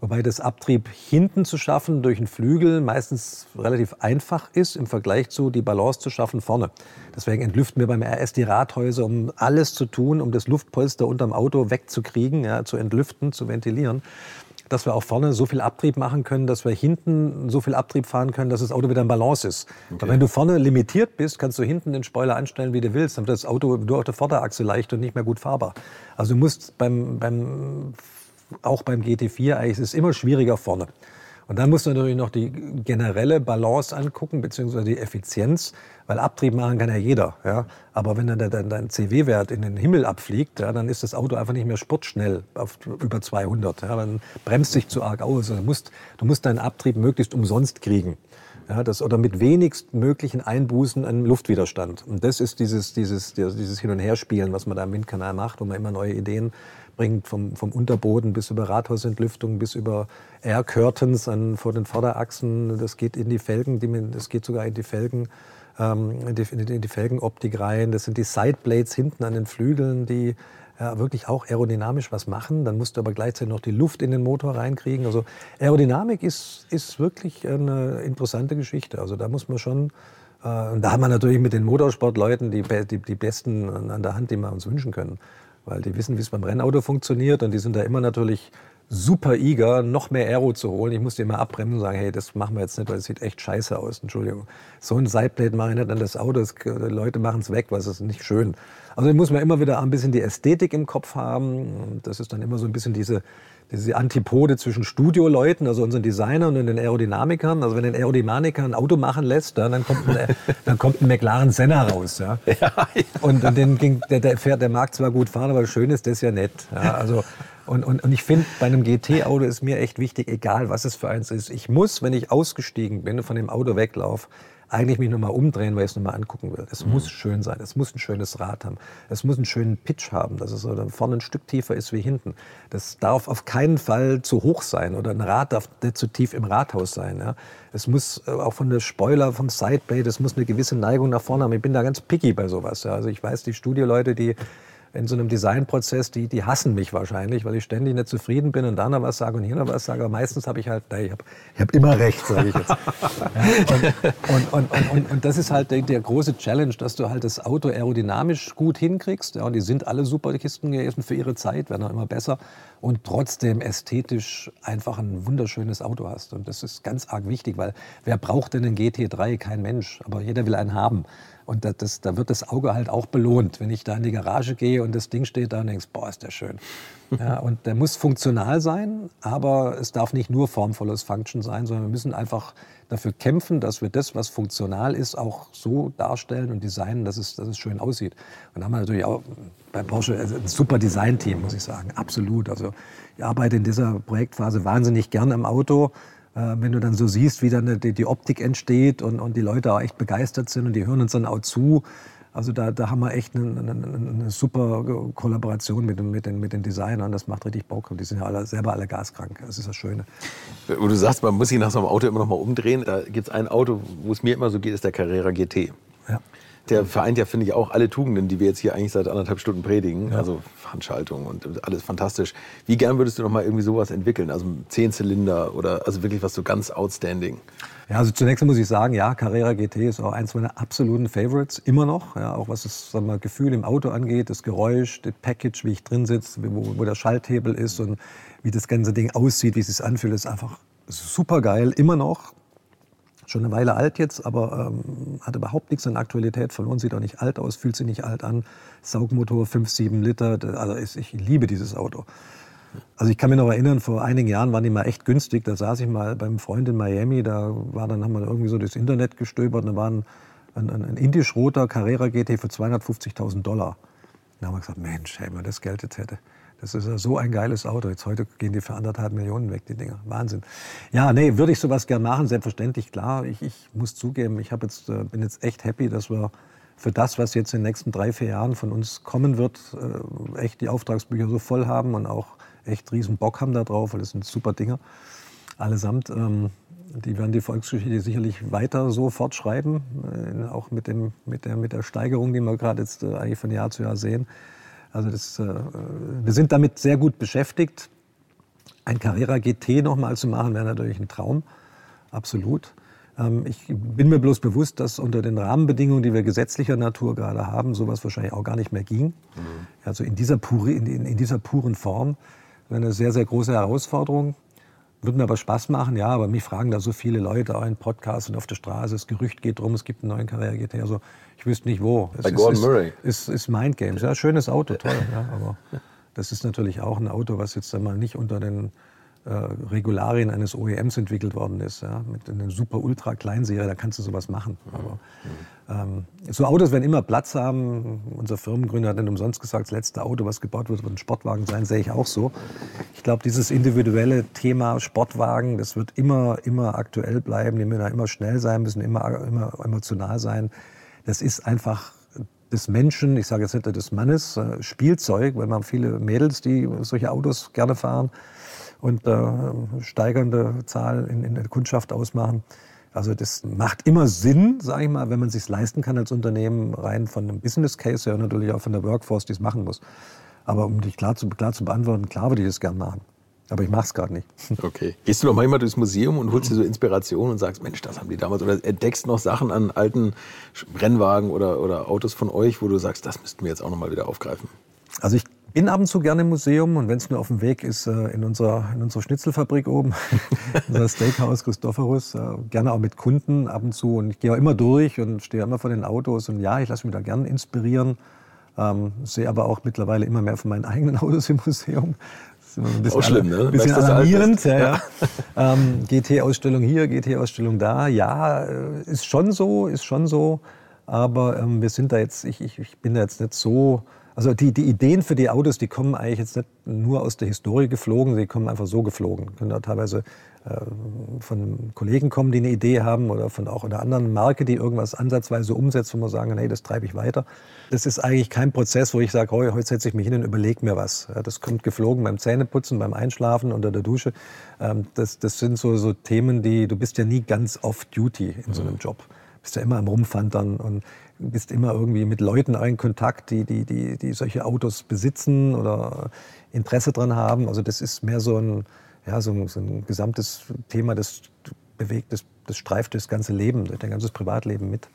Wobei das Abtrieb hinten zu schaffen durch einen Flügel meistens relativ einfach ist im Vergleich zu die Balance zu schaffen vorne. Deswegen entlüften wir beim RS die Rathäuser, um alles zu tun, um das Luftpolster unterm Auto wegzukriegen, ja, zu entlüften, zu ventilieren dass wir auch vorne so viel Abtrieb machen können, dass wir hinten so viel Abtrieb fahren können, dass das Auto wieder in Balance ist. Okay. wenn du vorne limitiert bist, kannst du hinten den Spoiler anstellen, wie du willst. Dann wird das Auto nur auf der Vorderachse leicht und nicht mehr gut fahrbar. Also du musst beim, beim auch beim GT4 eigentlich ist es immer schwieriger vorne. Und dann musst du natürlich noch die generelle Balance angucken, beziehungsweise die Effizienz, weil Abtrieb machen kann ja jeder. Ja? Aber wenn dann dein, dein CW-Wert in den Himmel abfliegt, ja, dann ist das Auto einfach nicht mehr sportschnell auf über 200. Ja? Dann bremst sich zu arg aus. Also du, musst, du musst deinen Abtrieb möglichst umsonst kriegen. Ja, das, oder mit wenigst möglichen Einbußen an Luftwiderstand. Und das ist dieses, dieses, dieses Hin- und Herspielen, was man da im Windkanal macht, wo man immer neue Ideen bringt, vom, vom Unterboden bis über Rathausentlüftung, bis über Air Curtains an, vor den Vorderachsen. Das geht in die Felgen, das geht sogar in die Felgen, ähm, in, die, in die Felgenoptik rein. Das sind die Sideblades hinten an den Flügeln, die ja, wirklich auch aerodynamisch was machen. Dann musst du aber gleichzeitig noch die Luft in den Motor reinkriegen. Also Aerodynamik ist, ist wirklich eine interessante Geschichte. Also da muss man schon, äh, und da haben wir natürlich mit den Motorsportleuten die, die, die Besten an der Hand, die wir uns wünschen können weil die wissen, wie es beim Rennauto funktioniert und die sind da immer natürlich super eager, noch mehr Aero zu holen. Ich musste immer abbremsen und sagen, hey, das machen wir jetzt nicht, weil es sieht echt scheiße aus. Entschuldigung. So ein Sideplate mache ich nicht an das Auto. Das, die Leute machen es weg, weil es ist nicht schön. Also muss man immer wieder ein bisschen die Ästhetik im Kopf haben. Das ist dann immer so ein bisschen diese, diese Antipode zwischen Studioleuten, also unseren Designern und den Aerodynamikern. Also wenn ein Aerodynamiker ein Auto machen lässt, dann kommt ein, dann kommt ein McLaren Senna raus. Ja? ja, ja. Und, und den ging, der, der, fährt, der mag zwar gut fahren, aber schön ist das ja nett. Ja? Also, und, und, und ich finde, bei einem GT-Auto ist mir echt wichtig, egal was es für eins ist, ich muss, wenn ich ausgestiegen bin und von dem Auto weglaufe, eigentlich mich nochmal umdrehen, weil ich es nochmal angucken will. Es mhm. muss schön sein, es muss ein schönes Rad haben, es muss einen schönen Pitch haben, dass es vorne ein Stück tiefer ist wie hinten. Das darf auf keinen Fall zu hoch sein oder ein Rad darf nicht zu tief im Rathaus sein. Ja. Es muss äh, auch von der Spoiler, vom Sideblade, es muss eine gewisse Neigung nach vorne haben. Ich bin da ganz picky bei sowas. Ja. Also ich weiß, die Studioleute, die in so einem Designprozess, die, die hassen mich wahrscheinlich, weil ich ständig nicht zufrieden bin und da noch was sage und hier noch was sage. Aber meistens habe ich halt, nee, ich habe ich hab immer recht, sage ich jetzt. und, und, und, und, und, das ist halt der, der, große Challenge, dass du halt das Auto aerodynamisch gut hinkriegst. Ja, und die sind alle super Kisten gewesen für ihre Zeit, werden auch immer besser. Und trotzdem ästhetisch einfach ein wunderschönes Auto hast. Und das ist ganz arg wichtig, weil wer braucht denn einen GT3? Kein Mensch. Aber jeder will einen haben. Und das, das, da wird das Auge halt auch belohnt. Wenn ich da in die Garage gehe und das Ding steht da und denkst, boah, ist der schön. Ja, und der muss funktional sein, aber es darf nicht nur formvolles Function sein, sondern wir müssen einfach dafür kämpfen, dass wir das, was funktional ist, auch so darstellen und designen, dass es, dass es schön aussieht. Und da haben wir natürlich auch bei Porsche ein super Design-Team, muss ich sagen. Absolut. Also ich arbeite in dieser Projektphase wahnsinnig gern am Auto Äh, wenn du dann so siehst, wie dann die, die Optik entsteht und, und die Leute auch echt begeistert sind und die hören uns dann auch zu. Also da, da haben wir echt eine, eine, eine super Kollaboration mit, mit, den, mit den Designern. Das macht richtig Bock. Und die sind ja alle, selber alle gaskrank. Das ist das Schöne. Wo du sagst, man muss sich nach so einem Auto immer noch mal umdrehen. Da gibt es ein Auto, wo es mir immer so geht, ist der Carrera GT. Ja. Der vereint ja, finde ich, auch alle Tugenden, die wir jetzt hier eigentlich seit anderthalb Stunden predigen. Ja. Also Handschaltung und alles fantastisch. Wie gern würdest du noch mal irgendwie sowas entwickeln? Also Zehnzylinder oder also wirklich was so ganz outstanding? Ja, also zunächst muss ich sagen, ja, Carrera GT ist auch eins meiner absoluten Favorites, immer noch. Ja, auch was das sagen wir, Gefühl im Auto angeht, das Geräusch, das Package, wie ich drin sitze, wo, wo der Schalthebel ist und wie das ganze Ding aussieht, wie es sich anfühlt, ist einfach super geil, immer noch schon eine Weile alt jetzt, aber ähm, hat überhaupt nichts an Aktualität verloren, sieht auch nicht alt aus, fühlt sich nicht alt an. Saugmotor 5, 7 Liter, also ich, ich liebe dieses Auto. Also ich kann mich noch erinnern, vor einigen Jahren waren die mal echt günstig. Da saß ich mal beim Freund in Miami, da war dann haben wir irgendwie so das Internet gestöbert, da war ein, ein, ein indisch-roter Carrera GT für 250.000 Dollar. Da haben wir gesagt, Mensch, hey, wenn man das Geld jetzt hätte. Das ist ja so ein geiles Auto. Jetzt heute gehen die für anderthalb Millionen weg, die Dinger. Wahnsinn. Ja, nee, würde ich sowas gern machen, selbstverständlich, klar. Ich, ich muss zugeben, ich jetzt, äh, bin jetzt echt happy, dass wir für das, was jetzt in den nächsten drei, vier Jahren von uns kommen wird, äh, echt die Auftragsbücher so voll haben und auch echt riesen Bock haben da drauf, weil das sind super Dinger. Allesamt. Ähm, die werden die Volksgeschichte sicherlich weiter so fortschreiben, äh, auch mit, dem, mit, der, mit der Steigerung, die wir gerade jetzt eigentlich von Jahr zu Jahr sehen. Also das, äh, wir sind damit sehr gut beschäftigt. Ein Carrera GT nochmal zu machen, wäre natürlich ein Traum, absolut. Ähm, ich bin mir bloß bewusst, dass unter den Rahmenbedingungen, die wir gesetzlicher Natur gerade haben, sowas wahrscheinlich auch gar nicht mehr ging. Mhm. Also in dieser, pure, in, in dieser puren Form wäre eine sehr, sehr große Herausforderung. Würde mir aber Spaß machen, ja, aber mich fragen da so viele Leute auch in Podcasts und auf der Straße. Das Gerücht geht rum, es gibt einen neuen Carrera GT. Also ich wüsste nicht wo. Es Bei ist, Gordon ist, Murray. Ist, ist Mind Games. Ja, schönes Auto, toll. Ja, aber das ist natürlich auch ein Auto, was jetzt einmal nicht unter den äh, Regularien eines OEMs entwickelt worden ist. Ja, mit einer super ultra Kleinserie, da kannst du sowas machen. Aber ähm, so Autos werden immer Platz haben. Unser Firmengründer hat nicht umsonst gesagt, das letzte Auto, was gebaut wird, wird ein Sportwagen sein, sehe ich auch so. Ich glaube, dieses individuelle Thema Sportwagen, das wird immer, immer aktuell bleiben. Die müssen immer schnell sein, müssen immer, immer emotional sein. Das ist einfach des Menschen, ich sage jetzt nicht des Mannes, äh, Spielzeug, weil man viele Mädels, die solche Autos gerne fahren und äh, steigernde Zahl in, in der Kundschaft ausmachen. Also das macht immer Sinn, sage ich mal, wenn man es sich leisten kann als Unternehmen, rein von einem Business Case her und natürlich auch von der Workforce, die es machen muss. Aber um dich klar zu, klar zu beantworten, klar würde ich das gern machen. Aber ich mache es gerade nicht. Okay. Gehst du noch manchmal durchs Museum und holst dir so Inspiration und sagst, Mensch, das haben die damals. Oder entdeckst noch Sachen an alten Rennwagen oder, oder Autos von euch, wo du sagst, das müssten wir jetzt auch noch mal wieder aufgreifen? Also ich bin ab und zu gerne im Museum und wenn es nur auf dem Weg ist, äh, in unserer, in unserer Schnitzelfabrik oben, unser Steakhouse Christophorus, äh, gerne auch mit Kunden ab und zu. Und ich gehe auch immer durch und stehe immer vor den Autos und ja, ich lasse mich da gerne inspirieren. Ähm, sehe aber auch mittlerweile immer mehr von meinen eigenen Autos im Museum. Das ist immer ein bisschen, auch schlimm, ne? Ein bisschen alarmierend. Ja, ja. ähm, GT-Ausstellung hier, GT-Ausstellung da. Ja, äh, ist schon so, ist schon so. Aber ähm, wir sind da jetzt, ich, ich, ich bin da jetzt nicht so also die, die Ideen für die Autos, die kommen eigentlich jetzt nicht nur aus der Historie geflogen, sie kommen einfach so geflogen. Können da teilweise äh, von Kollegen kommen, die eine Idee haben oder von auch einer anderen Marke, die irgendwas ansatzweise umsetzt, wo wir sagen, hey, das treibe ich weiter. Das ist eigentlich kein Prozess, wo ich sage, oh, heute setze ich mich hin und überlege mir was. Ja, das kommt geflogen beim Zähneputzen, beim Einschlafen, unter der Dusche. Ähm, das, das sind so, so Themen, die, du bist ja nie ganz off-duty in so einem Job bist ja immer am Rumfantern und bist immer irgendwie mit Leuten in Kontakt, die, die, die, die solche Autos besitzen oder Interesse dran haben. Also das ist mehr so ein, ja, so ein, so ein gesamtes Thema, das bewegt, das, das streift das ganze Leben, dein ganzes Privatleben mit.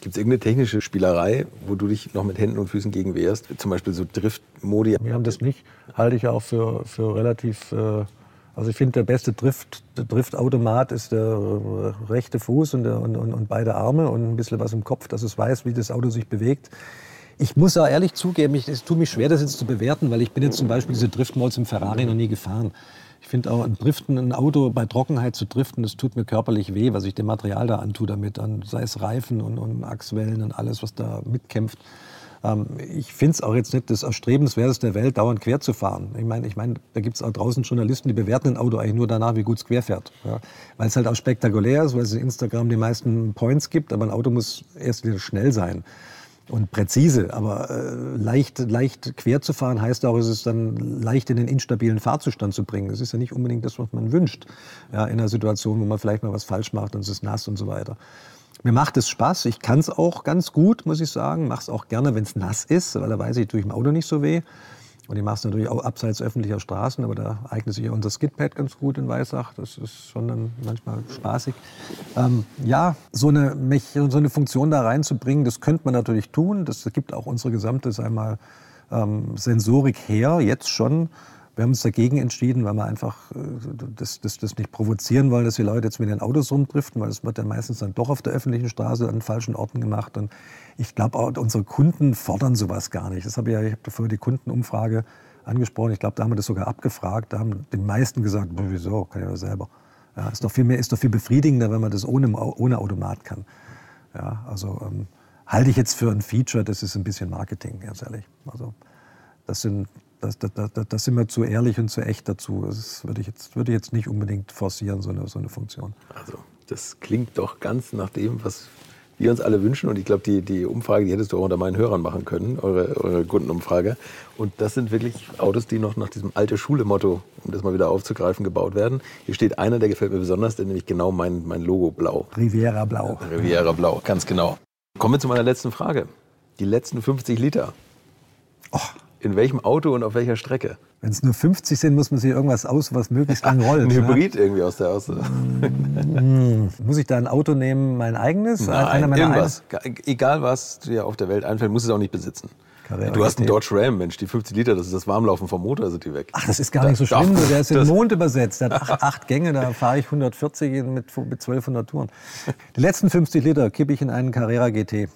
Gibt es irgendeine technische Spielerei, wo du dich noch mit Händen und Füßen gegen wehrst? Zum Beispiel so Drift-Modi? Wir haben das nicht. Halte ich auch für, für relativ äh, also ich finde, der beste Drift, Driftautomat ist der rechte Fuß und, der, und, und, und, beide Arme und ein bisschen was im Kopf, dass es weiß, wie das Auto sich bewegt. Ich muss auch ehrlich zugeben, ich, es tut mich schwer, das jetzt zu bewerten, weil ich bin jetzt zum Beispiel diese Driftmods im Ferrari noch nie gefahren. Ich finde auch ein Driften, ein Auto bei Trockenheit zu driften, das tut mir körperlich weh, was ich dem Material da antue damit, an, sei es Reifen und, und Achswellen und alles, was da mitkämpft. Ähm, ich finde es auch jetzt nicht das Erstrebenswertes der Welt, dauernd quer zu fahren. Ich meine, ich mein, da gibt es auch draußen Journalisten, die bewerten ein Auto eigentlich nur danach, wie gut es quer fährt. Ja. Weil es halt auch spektakulär ist, weil es in Instagram die meisten Points gibt, aber ein Auto muss erst wieder schnell sein und präzise. Aber äh, leicht, leicht quer zu fahren heißt auch, es ist dann leicht in den instabilen Fahrzustand zu bringen. Das ist ja nicht unbedingt das, was man wünscht. Ja, in einer Situation, wo man vielleicht mal was falsch macht und es ist nass und so weiter. Mir macht es Spaß. Ich kann es auch ganz gut, muss ich sagen. Mache es auch gerne, wenn es nass ist, weil da weiß ich, tue ich im Auto nicht so weh. Und ich mache es natürlich auch abseits öffentlicher Straßen, aber da eignet sich ja unser Skidpad ganz gut in Weissach. Das ist schon dann manchmal spaßig. Ähm, ja, so eine, so eine Funktion da reinzubringen, das könnte man natürlich tun. Das gibt auch unsere gesamte, einmal ähm, Sensorik her, jetzt schon. Wir haben uns dagegen entschieden, weil wir einfach äh, das, das, das nicht provozieren wollen, dass die Leute jetzt mit den Autos rumdriften, weil das wird ja meistens dann doch auf der öffentlichen Straße an falschen Orten gemacht. Und ich glaube unsere Kunden fordern sowas gar nicht. Das habe ich ja, ich habe vorher die Kundenumfrage angesprochen. Ich glaube, da haben wir das sogar abgefragt. Da haben die meisten gesagt, wieso, kann ich ja selber. Ja, ist doch viel mehr, ist doch viel befriedigender, wenn man das ohne, ohne Automat kann. Ja, also ähm, halte ich jetzt für ein Feature, das ist ein bisschen Marketing, ganz ehrlich. Also das sind da, da, da, sind wir zu ehrlich und zu echt dazu. Das würde ich jetzt, würde ich jetzt nicht unbedingt forcieren, so eine, so eine Funktion. Also, das klingt doch ganz nach dem, was wir uns alle wünschen. Und ich glaube, die, die Umfrage, die hättest du auch unter meinen Hörern machen können, eure, eure Kundenumfrage. Und das sind wirklich Autos, die noch nach diesem alte Schule-Motto, um das mal wieder aufzugreifen, gebaut werden. Hier steht einer, der gefällt mir besonders, der nämlich genau mein, mein Logo blau. Riviera Blau. Riviera Blau, ganz genau. Kommen wir zu meiner letzten Frage. Die letzten 50 Liter. Oh. In welchem Auto und auf welcher Strecke? Wenn es nur 50 sind, muss man sich irgendwas aus, was möglichst lang rollt. Ein Hybrid ja? irgendwie aus der Außer. Mm, muss ich da ein Auto nehmen, mein eigenes? Nein, irgendwas. Ein? Egal, was dir auf der Welt einfällt, musst du es auch nicht besitzen. Du hast einen Dodge Ram, Mensch, die 50 Liter, das ist das Warmlaufen vom Motor, sind die weg. Ach, das ist gar nicht so schlimm. Der ist in den Mond übersetzt. Der hat acht, acht Gänge, da fahre ich 140 mit, mit 1200 Touren. Die letzten 50 Liter kippe ich in einen Carrera GT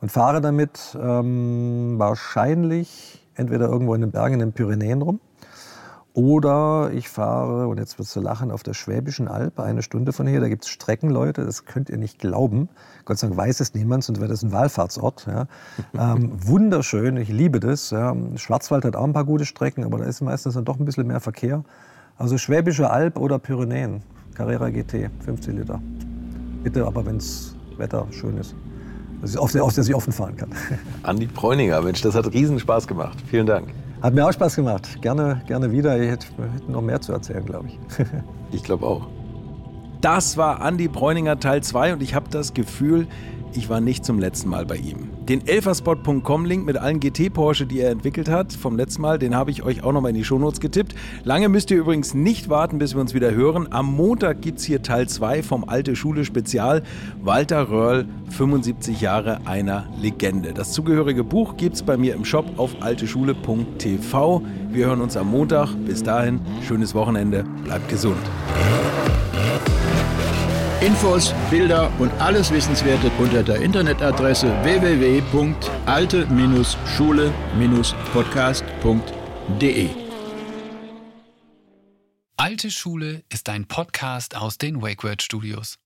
und fahre damit ähm, wahrscheinlich entweder irgendwo in den Bergen in den Pyrenäen rum oder ich fahre, und jetzt wirst du lachen, auf der Schwäbischen Alb, eine Stunde von hier. Da gibt es Strecken, Leute, das könnt ihr nicht glauben. Gott sei Dank weiß es niemand, sonst wäre das ein Wallfahrtsort. Ja. ähm, wunderschön, ich liebe das. Ja. Schwarzwald hat auch ein paar gute Strecken, aber da ist meistens dann doch ein bisschen mehr Verkehr. Also Schwäbische Alb oder Pyrenäen, Carrera GT, 50 Liter. Bitte aber, wenn das Wetter schön ist auf der, auf der ich offen fahren kann. Andi Bräuninger, Mensch, das hat riesen Spaß gemacht. Vielen Dank. Hat mir auch Spaß gemacht. Gerne, gerne wieder. Ich hätte, hätte noch mehr zu erzählen, glaube ich. ich glaube auch. Das war Andi Bräuninger Teil 2 und ich habe das Gefühl, ich war nicht zum letzten Mal bei ihm. Den elferspot.com-Link mit allen GT-Porsche, die er entwickelt hat, vom letzten Mal, den habe ich euch auch nochmal in die Shownotes getippt. Lange müsst ihr übrigens nicht warten, bis wir uns wieder hören. Am Montag gibt es hier Teil 2 vom Alte Schule Spezial. Walter Röhrl, 75 Jahre einer Legende. Das zugehörige Buch gibt es bei mir im Shop auf alteschule.tv. Wir hören uns am Montag. Bis dahin, schönes Wochenende. Bleibt gesund. Infos, Bilder und alles Wissenswerte unter der Internetadresse www.alte-schule-podcast.de. Alte Schule ist ein Podcast aus den WakeWord Studios.